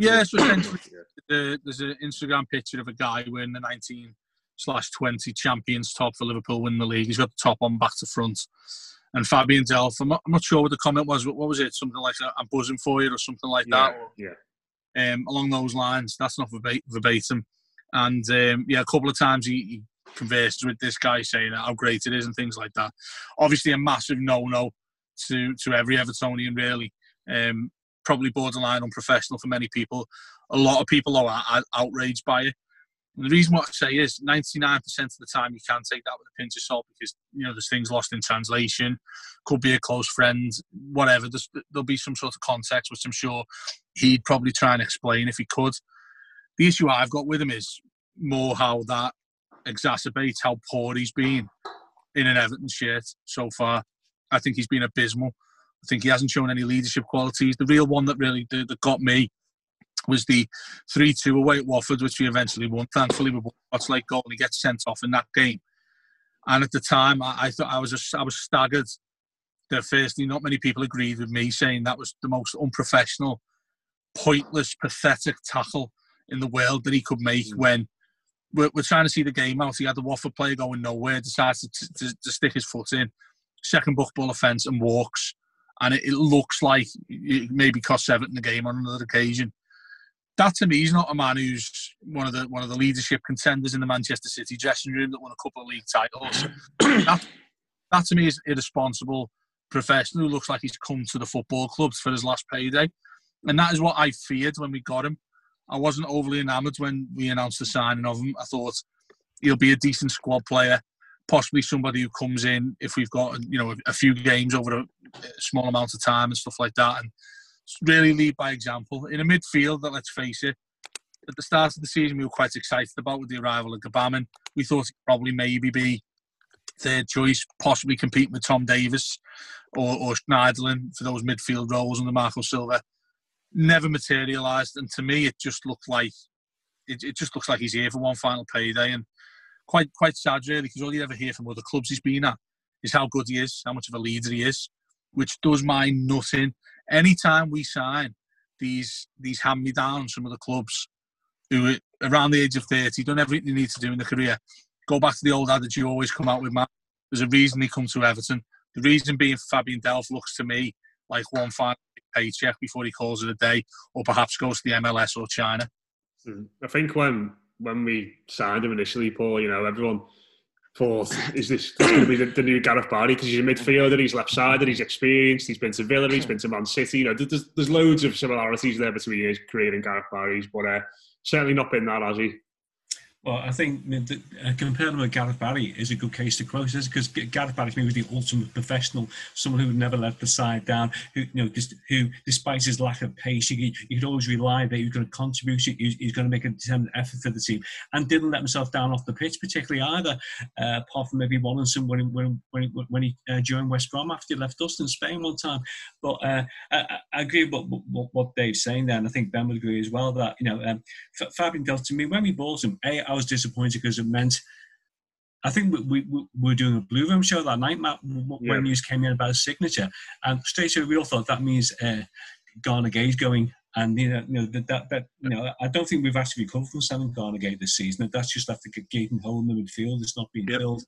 Yeah, so essentially- <coughs> uh, there's an Instagram picture of a guy wearing the 19 slash 20 champions top for Liverpool win the league. He's got the top on back to front. And Fabian Delph, I'm not, I'm not sure what the comment was. What, what was it? Something like I'm buzzing for you or something like yeah, that. Yeah. um, along those lines. That's not verba- verbatim. And um, yeah, a couple of times he, he conversed with this guy saying how great it is and things like that. Obviously, a massive no-no to to every Evertonian, really. Um, probably borderline unprofessional for many people. A lot of people are, are outraged by it. The reason what I say is 99% of the time you can take that with a pinch of salt because you know there's things lost in translation, could be a close friend, whatever. There's, there'll be some sort of context which I'm sure he'd probably try and explain if he could. The issue I've got with him is more how that exacerbates how poor he's been in an Everton shirt so far. I think he's been abysmal. I think he hasn't shown any leadership qualities. The real one that really did, that got me was the 3-2 away at Watford, which we eventually won. Thankfully, we what's like goal and he gets sent off in that game. And at the time, I, I thought I was just, I was staggered that firstly, not many people agreed with me saying that was the most unprofessional, pointless, pathetic tackle in the world that he could make mm. when we're, we're trying to see the game out. He had the Watford player going nowhere, decides to, to, to stick his foot in, second book ball offence and walks. And it, it looks like it maybe cost Everton the game on another occasion. That to me is not a man who's one of the one of the leadership contenders in the Manchester City dressing room that won a couple of league titles. <clears throat> that, that to me is irresponsible professional who looks like he's come to the football clubs for his last payday. And that is what I feared when we got him. I wasn't overly enamoured when we announced the signing of him. I thought he'll be a decent squad player, possibly somebody who comes in if we've got you know a few games over a small amount of time and stuff like that, and really lead by example in a midfield that let's face it. At the start of the season, we were quite excited about with the arrival of Gbamin. We thought probably maybe be third choice, possibly competing with Tom Davies or, or Schneiderlin for those midfield roles under Marco Silva. Never materialised, and to me, it just looked like it, it just looks like he's here for one final payday, and quite quite sad really, because all you ever hear from other clubs he's been at is how good he is, how much of a leader he is, which does my nothing. Anytime we sign these these hand me downs from other clubs who are around the age of thirty, done everything they need to do in the career, go back to the old adage you always come out with, Matt. There's a reason he come to Everton. The reason being Fabian Delph looks to me like one final paycheck before he calls it a day, or perhaps goes to the MLS or China. Mm. I think when when we signed him initially, Paul, you know, everyone thought, is this, going to be the, the new Gareth Barry? Because he's a midfielder, he's left-sided, he's experienced, he's been to Villa, he's been to Man City. You know, there's, there's loads of similarities there between his career and Gareth Barry's, but uh, certainly not been that, has he? Well, I think uh, comparing him with Gareth Barry is a good case to quote, because Gareth Barry to me was the ultimate professional, someone who never let the side down, who you know, just who, despite his lack of pace, you, you could always rely that he was going to contribute, he, he's going to make a determined effort for the team, and didn't let himself down off the pitch particularly either, uh, apart from maybe Wallinson when when when, when he uh, joined West Brom after he left us in Spain one time. But uh, I, I agree with what, what, what Dave's saying there, and I think Ben would agree as well that you know um, Fabian Delph to me when we bought him, a was disappointed because it meant I think we, we, we were doing a Blue Room show that night, Matt, when Yeah. news came in about his signature. And straight away we all thought that means uh, Gana Gueye's going. And you know, you know that, that that you know, I don't think we've actually recovered from selling Gana Gueye this season. That's just after the gaping hole in the midfield. It's not being Yep. filled.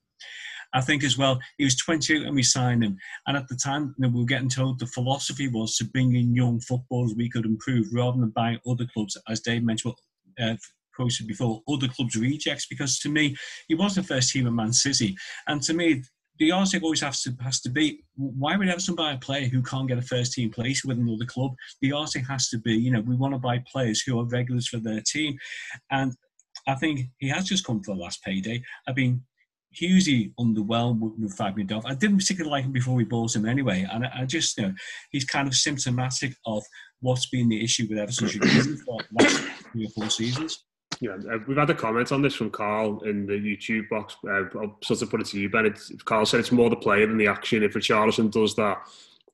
I think as well, he was 28 when we signed him, and at the time you know, we were getting told the philosophy was to bring in young footballers we could improve rather than buying other clubs, as Dave mentioned. Uh, quoted before other clubs rejects because to me he was the first team of Man City and to me the argument always has to has to be why would Everton buy a player who can't get a first team place with another club? The argument has to be, you know, we want to buy players who are regulars for their team. And I think he has just come for the last payday. I mean, hugely underwhelmed with, Delph. I didn't particularly like him before we bought him anyway. And I, I just, you know, he's kind of symptomatic of what's been the issue with recruitment for the last three or four seasons. Yeah, uh, we've had a comment on this from Carl in the YouTube box. Uh, I'll sort of put it to you, Ben. It's, Carl said it's more the player than the action. If Richarlison does that,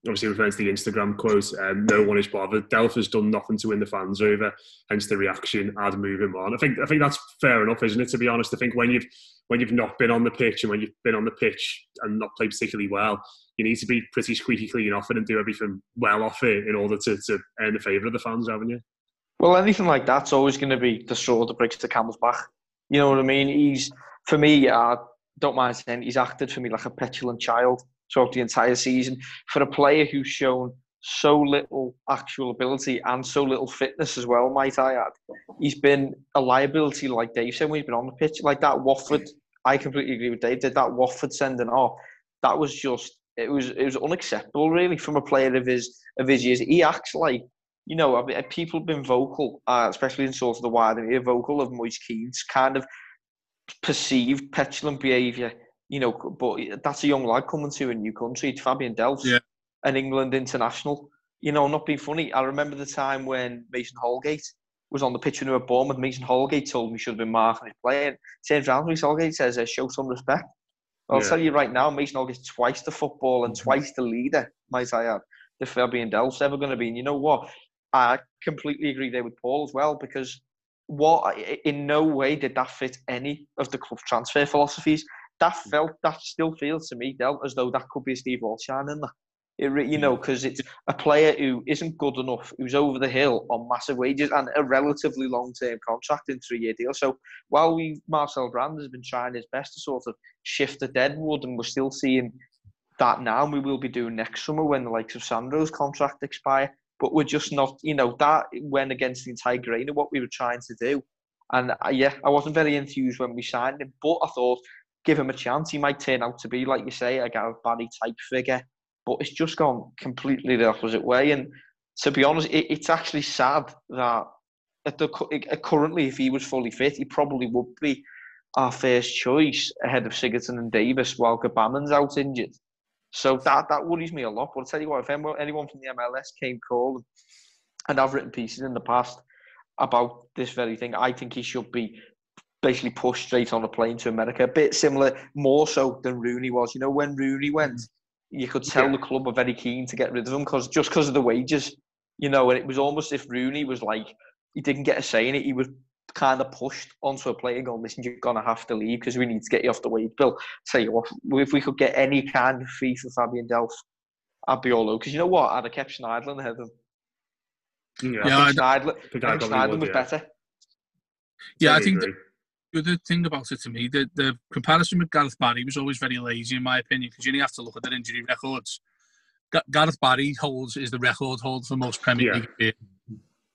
obviously referring to the Instagram quote, um, no one is bothered. Delph has done nothing to win the fans over, hence the reaction. I'd move him on. I think I think that's fair enough, isn't it? To be honest, I think when you've when you've not been on the pitch and when you've been on the pitch and not played particularly well, you need to be pretty squeaky clean off it and do everything well off it in order to, to earn the favour of the fans, haven't you? Well, anything like that's always going to be the straw that breaks the camel's back. You know what I mean? He's, for me, I don't mind saying, he's acted for me like a petulant child throughout the entire season. For a player who's shown so little actual ability and so little fitness as well, might I add, he's been a liability, like Dave said, when he's been on the pitch. Like that Watford, I completely agree with Dave, did that Watford sending off, that was just, it was it was unacceptable, really, from a player of his of his years. He acts like you know, I mean, people have been vocal, uh, especially in sort of the wider media, vocal of Moise Kean's kind of perceived petulant behaviour. You know, but that's a young lad coming to a new country. Fabian Delph, Yeah. an England international. You know, not being funny. I remember the time when Mason Holgate was on the pitch when we were born with Mason Holgate told me he should have been marking his play. And turns around, Mason Holgate says, uh, show some respect. I'll tell you right now, Mason Holgate's twice the football and twice the leader, might I add, the Fabian Delph's ever going to be. And you know what? I completely agree there with Paul as well because what in no way did that fit any of the club transfer philosophies. That mm. felt that still feels to me dealt as though that could be Steve Walshine in that. It, you mm. know, because it's a player who isn't good enough, who's over the hill on massive wages and a relatively long-term contract in three-year deal. So while we Marcel Brand has been trying his best to sort of shift the deadwood, and we're still seeing that now, and we will be doing next summer when the likes of Sandro's contract expire but we're just not, you know, that went against the entire grain of what we were trying to do. And uh, yeah, I wasn't very enthused when we signed him, but I thought, give him a chance. He might turn out to be, like you say, a Gareth Barry type figure. But it's just gone completely the opposite way. And to be honest, it, it's actually sad that at the cu- currently, if he was fully fit, he probably would be our first choice ahead of Sigurdsson and Davies while Gbamin's out injured. So that that worries me a lot. But I'll tell you what, if anyone, anyone from the MLS came calling, and I've written pieces in the past about this very thing, I think he should be basically pushed straight on a plane to America. A bit similar, more so than Rooney was. You know, when Rooney went, you could tell Yeah. the club were very keen to get rid of him because just because of the wages. You know, and it was almost if Rooney was like he didn't get a say in it. He was kind of pushed onto a player going, listen, you're going to have to leave because we need to get you off the wage bill. Tell you what, if we could get any kind of fee for Fabian Delph, I'd be all over. Because you know what? I'd have kept Schneiderlin ahead of him. Yeah, Yeah, I I think Schneiderlin, I think I I think Schneiderlin would, was yeah. better. Yeah, I Totally think agree. the other thing about it to me, the, the comparison with Gareth Barry was always very lazy, in my opinion, because you only have to look at their injury records. Ga- Gareth Barry holds is the record holder for most Premier Yeah. League appearances.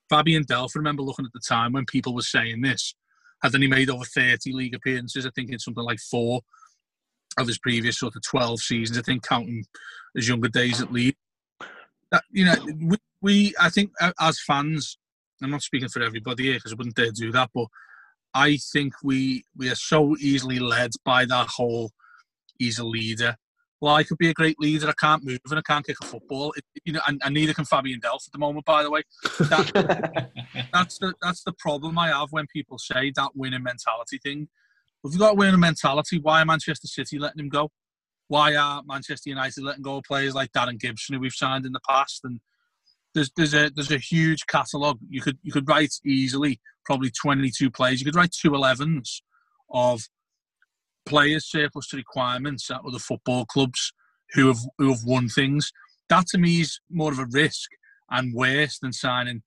Fabian Delph, I remember looking at the time when people were saying this, had then he made over 30 league appearances, I think it's something like four of his previous sort of 12 seasons, I think, counting his younger days at Leeds. You know, we, we, I think as fans, I'm not speaking for everybody here because I wouldn't dare do that, but I think we we are so easily led by that whole he's a leader. Well, I could be a great leader. I can't move and I can't kick a football. It, you know, and, and neither can Fabian Delph at the moment. By the way, that, <laughs> that's the that's the problem I have when people say that winning mentality thing. If you've got a winning mentality, why are Manchester City letting him go? Why are Manchester United letting go of players like Darren Gibson, who we've signed in the past? And there's there's a there's a huge catalogue. You could you could write easily probably 22 players. You could write two 11s of players surplus to requirements at other football clubs who have who have won things. That to me is more of a risk and worse than signing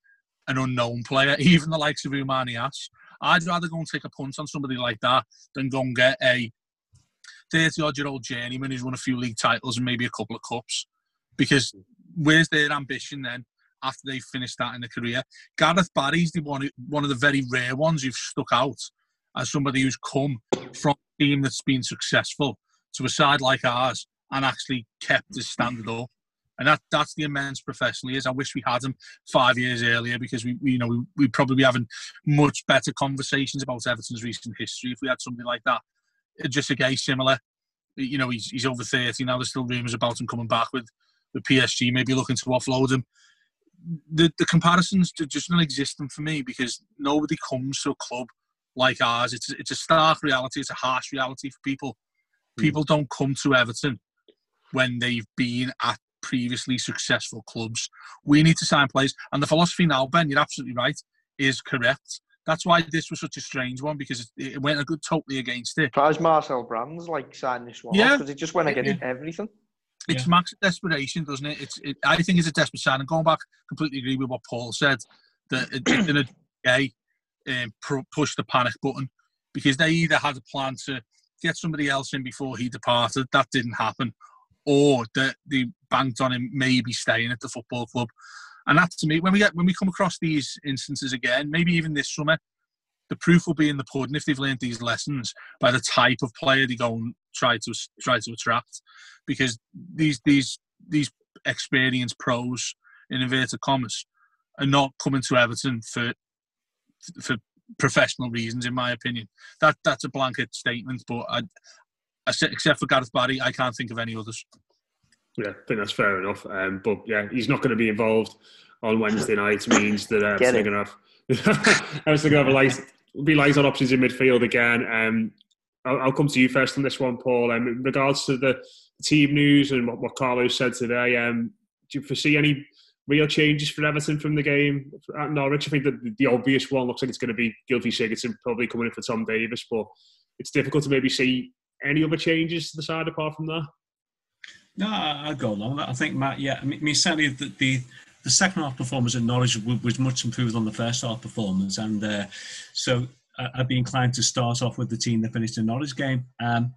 an unknown player, <laughs> even the likes of Oumar Niasse. I'd rather go and take a punt on somebody like that than go and get a 30 odd year old journeyman who's won a few league titles and maybe a couple of cups. Because where's their ambition then after they've finished that in a career? Gareth Barry's the one, one of the very rare ones who've stuck out as somebody who's come from a team that's been successful to a side like ours and actually kept his standard up. And that, that's the immense professional he is. I wish we had him five years earlier because we, you know, we, we'd probably be having much better conversations about Everton's recent history if we had something like that. Just a guy similar. You know, he's, he's over 30 now. There's still rumours about him coming back with, the PSG, maybe looking to offload him. The, the comparisons just not existing for me because nobody comes to a club like ours. It's, it's a stark reality. It's a harsh reality for people. Hmm. People don't come to Everton when they've been at previously successful clubs. We need to sign players. And the philosophy now, Ben, you're absolutely right, is correct. That's why this was such a strange one because it, went a good totally against it. Surprised Marcel Brands like signed this one yeah. because it just went against yeah. everything. It's yeah. max desperation, doesn't it? It's. It, I think it's a desperate sign. And going back, completely agree with what Paul said. That in a <clears throat> day, um, push the panic button because they either had a plan to get somebody else in before he departed. That didn't happen, or that they banked on him maybe staying at the football club. And that to me, when we get when we come across these instances again, maybe even this summer, the proof will be in the pudding if they've learned these lessons by the type of player they go and try to try to attract, because these these these experienced pros in inverted commas are not coming to Everton for for professional reasons, in my opinion. That that's a blanket statement, but I, except for Gareth Barry, I can't think of any others. Yeah, I think that's fair enough. Um, but yeah, he's not going to be involved on Wednesday night. Means that uh, they're going to have. I was going to have a light, be light on options in midfield again. Um, I'll, I'll, come to you first on this one, Paul. Um, in regards to the team news and what, what Carlos said today, um, do you foresee any real changes for Everton from the game at Norwich? I think that the obvious one looks like it's going to be Gylfi Sigurdsson probably coming in for Tom Davies, but it's difficult to maybe see any other changes to the side apart from that. No, I'll go along with that. I think Matt. Yeah, I mean, certainly the, the the second half performance at Norwich was much improved on the first half performance, and uh, so I'd be inclined to start off with the team that finished the Norwich game. Um,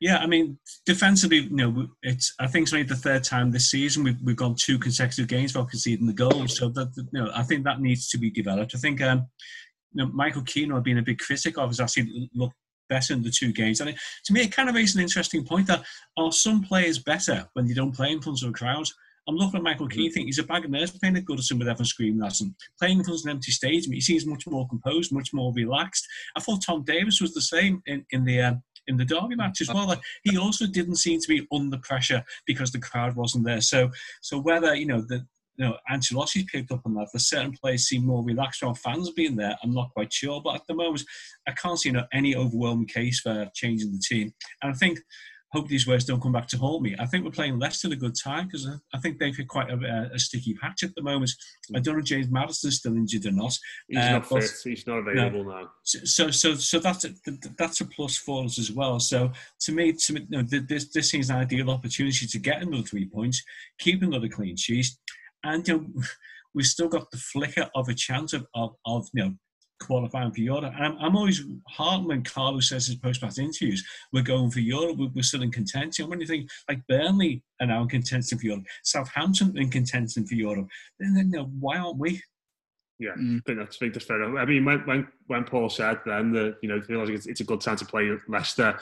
yeah, I mean, defensively, you know, it's I think it's only the third time this season we've we've gone two consecutive games without conceding the goal. So that you know, I think that needs to be developed. I think um, you know, Michael Keane, I've been a big critic of, has actually looked better in the two games. And it, to me, it kind of raises an interesting point that are some players better when they don't play in front of a crowd? I'm looking at Michael Keane, I think he's a bag of nerves playing at Goodison with Evan screaming at him. Playing in front of an empty stadium, he seems much more composed, much more relaxed. I thought Tom Davies was the same in, in the um, in the derby match as well. Like, he also didn't seem to be under pressure because the crowd wasn't there. So so whether you know the you know, Ancelotti's picked up on that. the certain players seem more relaxed around fans being there. I'm not quite sure, but at the moment, I can't see you know, any overwhelming case for changing the team. And I think hope these words don't come back to haunt me. I think we're playing Leicester a good time because I think they've hit quite a, a, sticky patch at the moment. I don't know if James Maddison's still injured or not. He's uh, not fit. He's not available no. now. So, so, so that's a, that's a plus for us as well. So, to me, to me, you know, this this seems an ideal opportunity to get another three points, keep another clean sheet and you know, <laughs> we've still got the flicker of a chance of, of, of you know qualifying for Europe. And I'm, I'm always heartened when Carlos says his post-match interviews, we're going for Europe, we're, we're still in contention. When you think like Burnley are now in contention for Europe, Southampton in contention for Europe, then, then you know, why aren't we? Yeah, mm. I think that's, I think that's fair enough. I mean, when, when, when Paul said then that, you know, it's, it's a good time to play Leicester,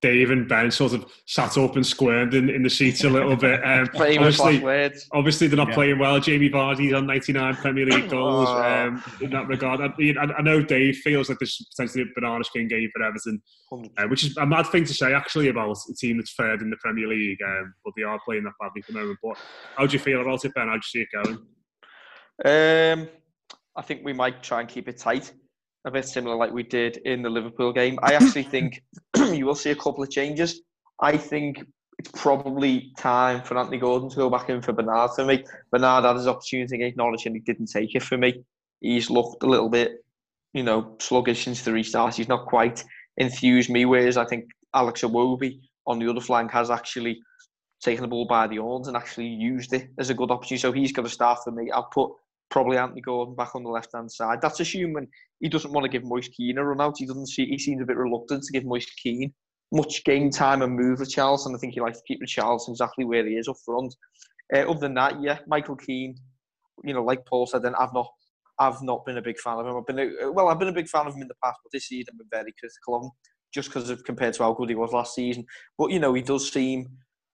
Dave and Ben sort of sat up and squirmed in, in the seats a little bit. <laughs> Um, obviously, obviously, they're not yeah. playing well. Jamie Vardy's on 99 Premier League <laughs> goals oh. um, in that regard. I, mean, I, know Dave feels like this is potentially a banana skin game for Everton, uh, which is a mad thing to say actually about a team that's third in the Premier League, um, but they are playing that badly at the moment. But how do you feel about it, Ben? How do you see it going? Um, I think we might try and keep it tight a bit similar like we did in the Liverpool game. I actually think <laughs> <clears throat> you will see a couple of changes. I think it's probably time for Anthony Gordon to go back in for Bernard for me. Bernard had his opportunity against Norwich and he didn't take it for me. He's looked a little bit, you know, sluggish since the restart. He's not quite enthused me. Whereas I think Alex Iwobi on the other flank has actually taken the ball by the horns and actually used it as a good opportunity. So he's got to start for me. I'll put probably Anthony Gordon back on the left hand side. That's assuming he doesn't want to give Moise Kean a run out. He doesn't see he seems a bit reluctant to give Moise Kean much game time and move with Charlton. I think he likes to keep the Charlton exactly where he is up front. Uh, other than that, yeah, Michael Keane, you know, like Paul said, then I've not I've not been a big fan of him. I've been a, well, I've been a big fan of him in the past, but this season I've been very critical of him just because of compared to how good he was last season. But you know, he does seem.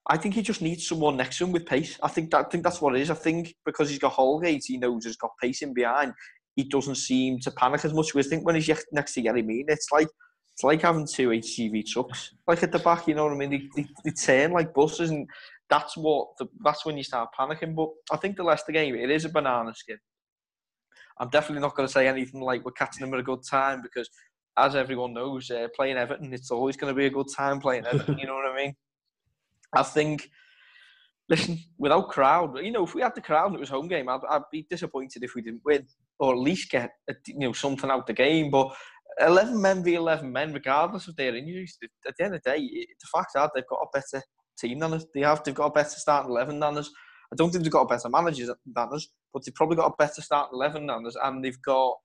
I think he just needs someone next to him with pace. I think that I think that's what it is. I think because he's got Holgate, he knows he's got pace in behind. He doesn't seem to panic as much. I think when he's next to Yerry it's like it's like having two HGV trucks like at the back. You know what I mean? They, they, they turn like buses, and that's what the, that's when you start panicking. But I think the Leicester game it is a banana skin. I'm definitely not going to say anything like we're catching them at a good time because as everyone knows, uh, playing Everton, it's always going to be a good time playing Everton. you know what I mean? I think, listen, without crowd, you know, if we had the crowd and it was home game, I'd, I'd be disappointed if we didn't win or at least get you know something out the game. But 11 men v 11 men, regardless of their injuries, at the end of the day, the fact that they've got a better team than us. They have. They've got a better starting 11 than us. I don't think they've got a better manager than us, but they've probably got a better starting 11 than us. And they've got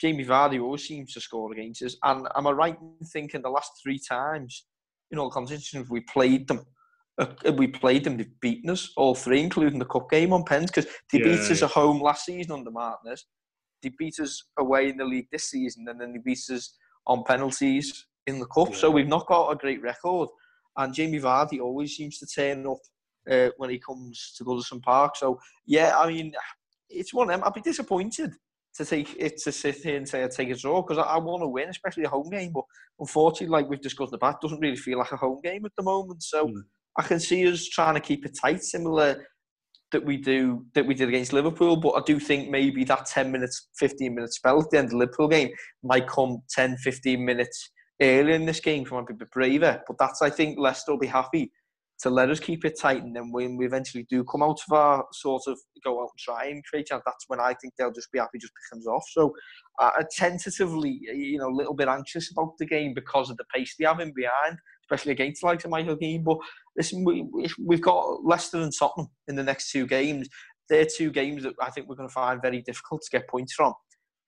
Jamie Vardy who always seems to score against us. And am I right in thinking the last three times, in all competitions, we played them, we played them, they've beaten us, all three, including the cup game on pens, because they yeah, beat us at home last season under Martinez. They beat us away in the league this season, and then they beat us on penalties in the cup. Yeah. So we've not got a great record. And Jamie Vardy always seems to turn up uh, when he comes to Goodison Park. So yeah, I mean, it's one of them. I'd be disappointed to take it to sit here and say I take a draw because I, I want to win, especially a home game. But unfortunately, like we've discussed the back, doesn't really feel like a home game at the moment. So mm. I can see us trying to keep it tight, similar that we do that we did against Liverpool. But I do think maybe that 10 minutes, 15 minute spell at the end of the Liverpool game might come 10, 15 minutes earlier in this game, from a bit braver. But that's I think Leicester will be happy to let us keep it tight, and then when we eventually do come out of our sort of go out and try and create chance, that's when I think they'll just be happy just pick us off. So, uh, tentatively, you know, a little bit anxious about the game because of the pace they have in behind, especially against likes of Michael Keane. But listen, we, we've got Leicester and Tottenham in the next two games. They're two games that I think we're going to find very difficult to get points from.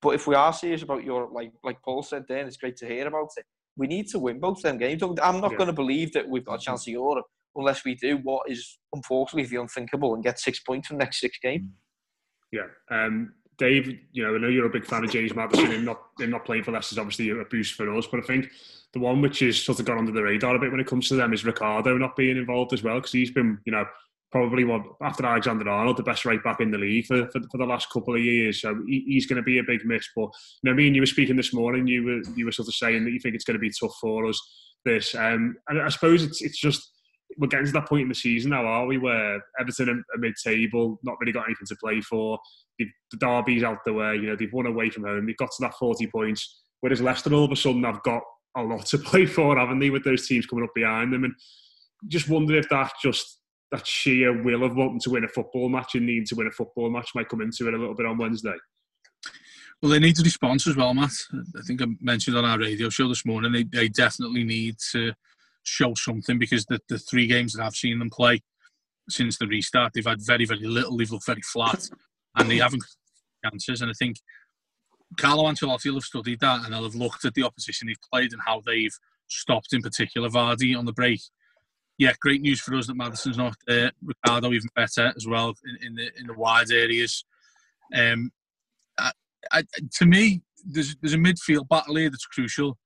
But if we are serious about Europe, like like Paul said, then it's great to hear about it. We need to win both them games. I'm not yeah. going to believe that we've got a chance of Europe unless we do what is unfortunately the unthinkable and get six points from the next six games. Yeah. Um, Dave, you know, I know you're a big fan of James Maddison and not him not playing for Leicester is obviously a boost for us, but I think the one which is sort of gone under the radar a bit when it comes to them is Ricardo not being involved as well because he's been, you know, probably one after Alexander Arnold, the best right back in the league for, for, for the last couple of years. So he, he's going to be a big miss. But you know, me and you were speaking this morning. You were you were sort of saying that you think it's going to be tough for us. This, um, and I suppose it's it's just we're getting to that point in the season now, are we? Where Everton are mid-table, not really got anything to play for. the derby's out the way. You know, they've won away from home. They've got to that forty points. Whereas Leicester, all of a sudden, have got a lot to <laughs> play for, haven't they? With those teams coming up behind them, and just wonder if that just that sheer will of wanting to win a football match and needing to win a football match might come into it a little bit on Wednesday. Well, they need a response as well, Matt. I think I mentioned on our radio show this morning. They, they definitely need to show something because the, the three games that I've seen them play since the restart, they've had very, very little. They've looked very flat and they haven't chances. And I think Carlo Ancelotti will have studied that and they'll have looked at the opposition they've played and how they've stopped, in particular, Vardy on the break. Yeah, great news for us that Maddison's not there. Ricardo even better as well in, in the in the wide areas. Um, I, I, to me, there's there's a midfield battle here that's crucial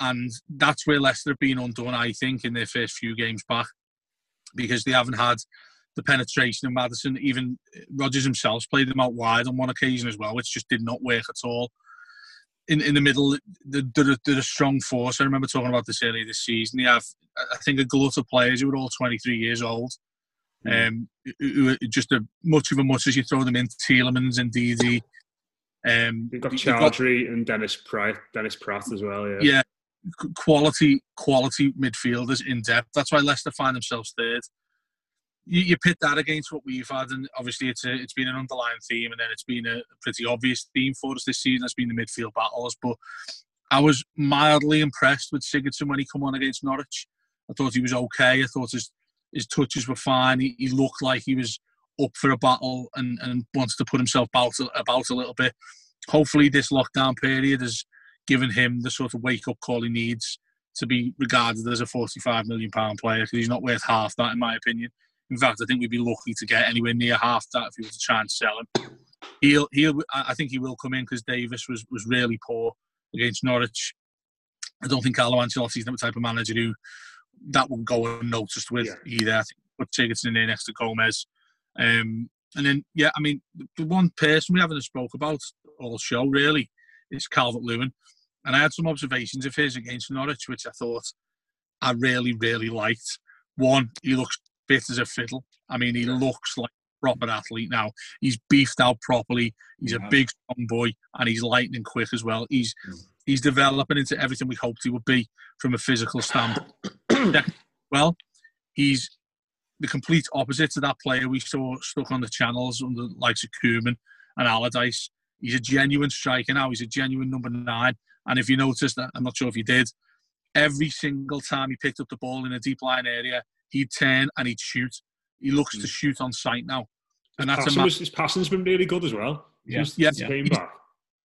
and that's where Leicester have been undone, I think, in their first few games back, because they haven't had the penetration of Maddison. Even Rodgers himself played them out wide on one occasion as well, which just did not work at all. In in the middle, they're, they're, a strong force. I remember talking about this earlier this season. They have, I think, a glut of players who are all 23 years old. Mm. Um, who are just a, much of a much as you throw them in Tielemans and Ndidi. Um, You've got Choudhury and Dennis Pratt, Dennis Praet as well. Yeah, yeah, quality quality midfielders in depth. That's why Leicester find themselves third. You, you pit that against what we've had, and obviously it's a, it's been an underlying theme, and then it's been a, pretty obvious theme for us this season. It's been the midfield battles, but I was mildly impressed with Sigurdsson when he come on against Norwich. I thought he was okay. I thought his his touches were fine. He, he looked like he was up for a battle and, and wants to put himself about, about a little bit. Hopefully, this lockdown period has given him the sort of wake up call he needs to be regarded as a 45 million pound player because he's not worth half that, in my opinion. In fact, I think we'd be lucky to get anywhere near half that if we were to try and sell him. He'll, he'll, I think he will come in because Davies was was really poor against Norwich. I don't think Carlo Ancelotti's the type of manager who that will go unnoticed with yeah. either. I think put Sigurdsson in there next to Gomes. Um, and then, yeah, I mean, the one person we haven't spoke about all show really is Calvert Lewin. And I had some observations of his against Norwich, which I thought I really, really liked. One, he looks fit as a fiddle. I mean, he looks like a proper athlete now. He's beefed out properly. He's yeah. a big, strong boy, and he's lightning quick as well. He's mm. he's developing into everything we hoped he would be from a physical standpoint. <coughs> well, he's the complete opposite to that player we saw stuck on the channels under the likes of Koeman and Allardyce. He's a genuine striker now. He's a genuine number nine. And if you noticed that, I'm not sure if you did, every single time he picked up the ball in a deep line area, he'd turn and he'd shoot. He looks mm. to shoot on sight now. And his that's passing, a his passing's been really good as well. Yeah, yeah. He's,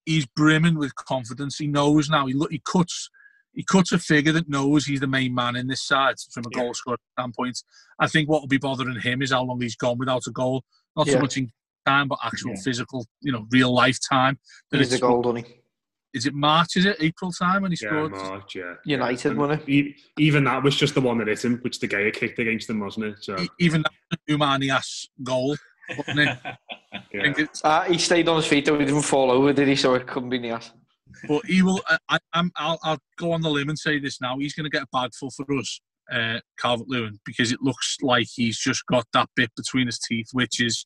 he's brimming with confidence. He knows now. He look, he cuts he cuts a figure that knows he's the main man in this side from a yeah. goal scorer standpoint. I think what will be bothering him is how long he's gone without a goal. Not yeah. so much in time, but actual yeah. physical, you know, real life time. He's a goal, doesn't he? Is it March? Is it April time when he scored? Yeah, March. Yeah. United, wasn't it? Even that was just the one that hit him, which the guy kicked against him, wasn't it? So even that Numanias goal. <laughs> yeah. Uh, he stayed on his feet, though he didn't fall over, did he? So it couldn't be Niasse. But he will. I, am I'll, I'll go on the limb and say this now. He's going to get a bag full for us, uh, Calvert Lewin, because it looks like he's just got that bit between his teeth, which is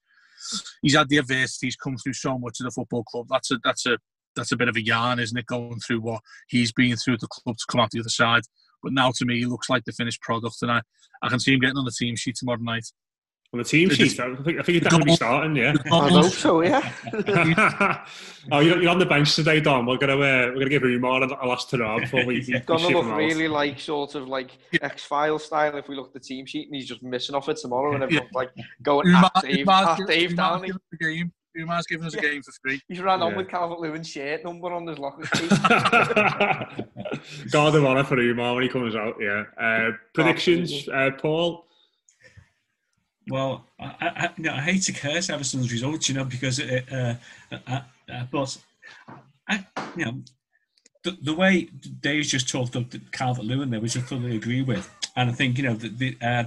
he's had the adversity. He's come through so much of the football club. That's a that's a that's a bit of a yarn, isn't it? Going through what he's been through at the club to come out the other side. But now to me, he looks like the finished product, and I, I can see him getting on the team sheet tomorrow night. On the team sheet, I think, I think he's definitely starting. Yeah, I hope so. Yeah. <laughs> oh, you're, you're on the bench today, Don. We're gonna uh, we're gonna give Oumar a, a last hurrah before we. He's gonna look really like sort of like X File style if we look at the team sheet and he's just missing off it tomorrow and everyone's like going Oumar, at Dave, Oumar's at Dave Oumar's Downey. The game. Oumar's giving us a game for free. He's ran yeah. on with Calvert Lewin's shirt number on his locker. <laughs> <laughs> God of honour for Oumar when he comes out. Yeah. Uh, predictions, uh, Paul. Well, I, I, you know, I hate to curse Everton's results, you know, because it, uh, uh, uh, but I, you know, the, the way Dave's just talked up Calvert Lewin there, which I fully agree with, and I think you know the, the uh,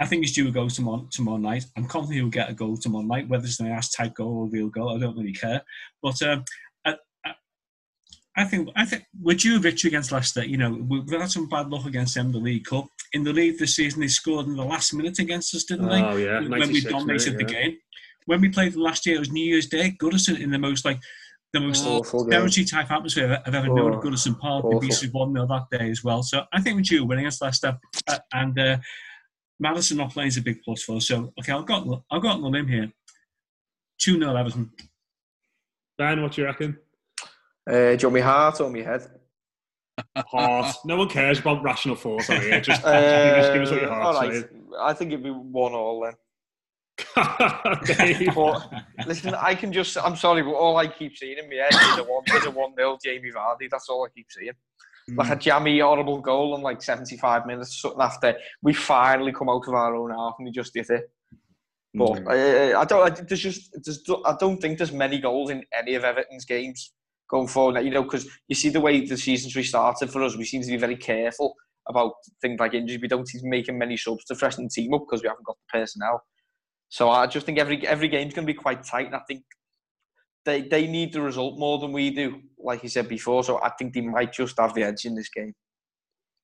I think he's due a goal tomorrow, tomorrow night. I'm confident he'll get a goal tomorrow night, whether it's an ass type goal or a real goal. I don't really care. But um, I think I think we're due a victory against Leicester. You know, we've had some bad luck against them in the League Cup. In the league this season, they scored in the last minute against us, didn't they? Oh yeah, when we dominated minute, yeah. the game. When we played last year, it was New Year's Day. Goodison in the most like the most territory type atmosphere I've ever oh, known at Goodison Park. We beat one 0 that day as well. So I think we're due a win against Leicester, uh, and uh, Maddison not playing is a big plus for us. So okay, I've got I've got on the limb here. Two 0 Everton. Ben, what do you reckon? Uh, do you want me heart or my head? <laughs> Heart. No one cares about rational force on here. Just <laughs> uh, give us what your heart all right. I think it'd be one all then. <laughs> but, listen, I can just, I'm sorry, but all I keep seeing in my head is a 1 is a one nil Jamie Vardy. That's all I keep seeing. Mm. Like a jammy, horrible goal in like 75 minutes, something after we finally come out of our own half and we just did it. But mm. uh, I don't, I, there's just, there's, I don't think there's many goals in any of Everton's games going forward. You know, because you see the way the season's restarted for us, we seem to be very careful about things like injuries. We don't seem to be making many subs to freshen the team up because we haven't got the personnel. So I just think every every game's going to be quite tight. And I think they they need the result more than we do, like you said before. So I think they might just have the edge in this game.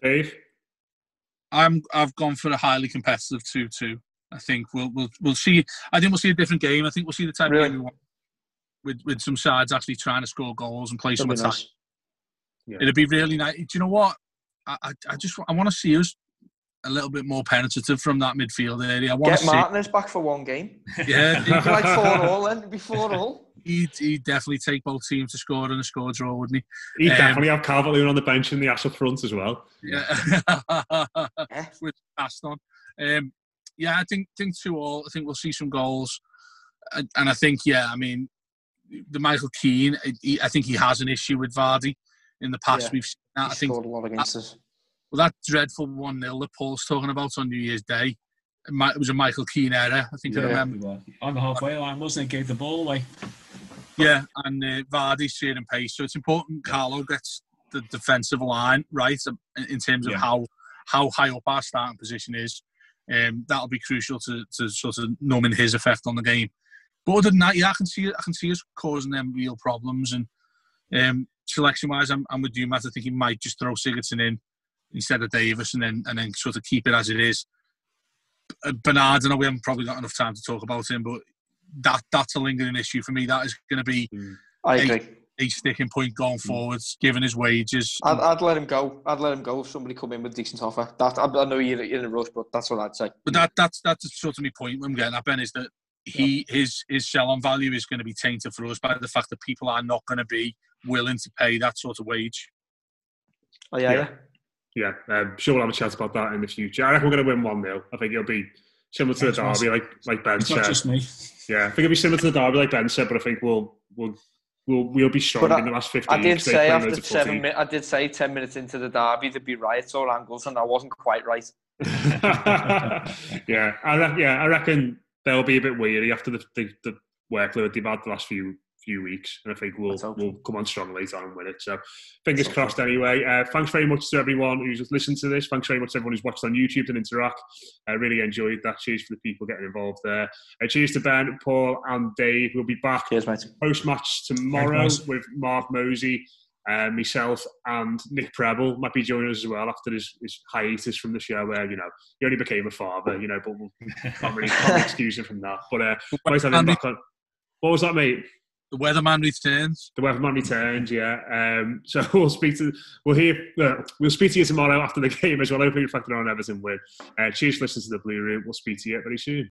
Dave, I'm I've gone for a highly competitive two-two. I think we'll we'll we'll see. I think we'll see a different game. I think we'll see the type really? of game we want with, with some sides actually trying to score goals and play That'd some attack. Nice. Yeah. It'd be really nice. Do you know what? I, I, I just I want to see us a little bit more penetrative from that midfield area. I Get Martinez see... back for one game. <laughs> Yeah, like four all then. Before all. He'd, he'd definitely take both teams to score and a score draw, wouldn't he? He'd um, definitely have Calvert on the bench and Niasse up front as well. Yeah, <laughs> with <laughs> passed on. Um, yeah, I think think two all. I think we'll see some goals, and, and I think yeah, I mean, the Michael Keane. He, I think he has an issue with Vardy. In the past, yeah. we've seen that. He I think scored a lot against that, us. Well, that dreadful one 0 that Paul's talking about on New Year's Day. It was a Michael Keane error. I think yeah, I remember. On the halfway line, wasn't it? Gave the ball away. Yeah, and uh, Vardy's sharing pace. So it's important Carlo gets the defensive line right in terms of yeah. how how high up our starting position is. Um, that'll be crucial to, to sort of numbing his effect on the game. But other than that, yeah, I can see I can see us causing them real problems. And um, selection wise, I'm, I'm with you, Matt. I think he might just throw Sigurdsson in instead of Davies, and then and then sort of keep it as it is. Bernard, I know we haven't probably got enough time to talk about him, but that that's a lingering issue for me. That is going to be mm. I agree. A, a sticking point going mm. forwards, given his wages. I'd, I'd, let him go. I'd let him go if somebody come in with a decent offer. That I, I know you're, in a rush, but that's what I'd say. But that that's that's sort of my point. I'm getting at Ben is that he his his sell on value is going to be tainted for us by the fact that people are not going to be willing to pay that sort of wage. Oh yeah, yeah. Yeah, yeah. Um, sure we'll have a chat about that in the future. I reckon we're going to win one 0 I think it'll be similar to the derby, like like Ben it's said. Not just me. Yeah, I think it'll be similar to the derby, like Ben said, but I think we'll we'll we'll, we'll be strong I, in the last 15 I did say after seven minutes, I did say 10 minutes into the derby there'd be riots or angles, and I wasn't quite right. <laughs> <laughs> yeah, I yeah, I reckon they'll be a bit weary after the, the, the workload they've had the last few few weeks, and I think we'll we'll come on strong later on and win it. So fingers crossed. Anyway, uh, thanks very much to everyone who's listened to this. Thanks very much to everyone who's watched on YouTube and interact. I really enjoyed that. Cheers for the people getting involved there. Uh, cheers to Ben, Paul, and Dave. We'll be back cheers, mate. post match tomorrow with Mark Mosey. Uh, myself and Nick Preble might be joining us as well after his, his hiatus from the show where, you know, he only became a father, you know, but we can't really can't <laughs> excuse him from that. But uh, nice having him back on. What was that, mate? The weatherman returns. The weatherman returns. Yeah. Um, so <laughs> we'll speak to we'll hear uh, we'll speak to you tomorrow after the <laughs> game as well. Hopefully, reflecting on Everton win. Uh, cheers, listen to the Blue Room. We'll speak to you very soon.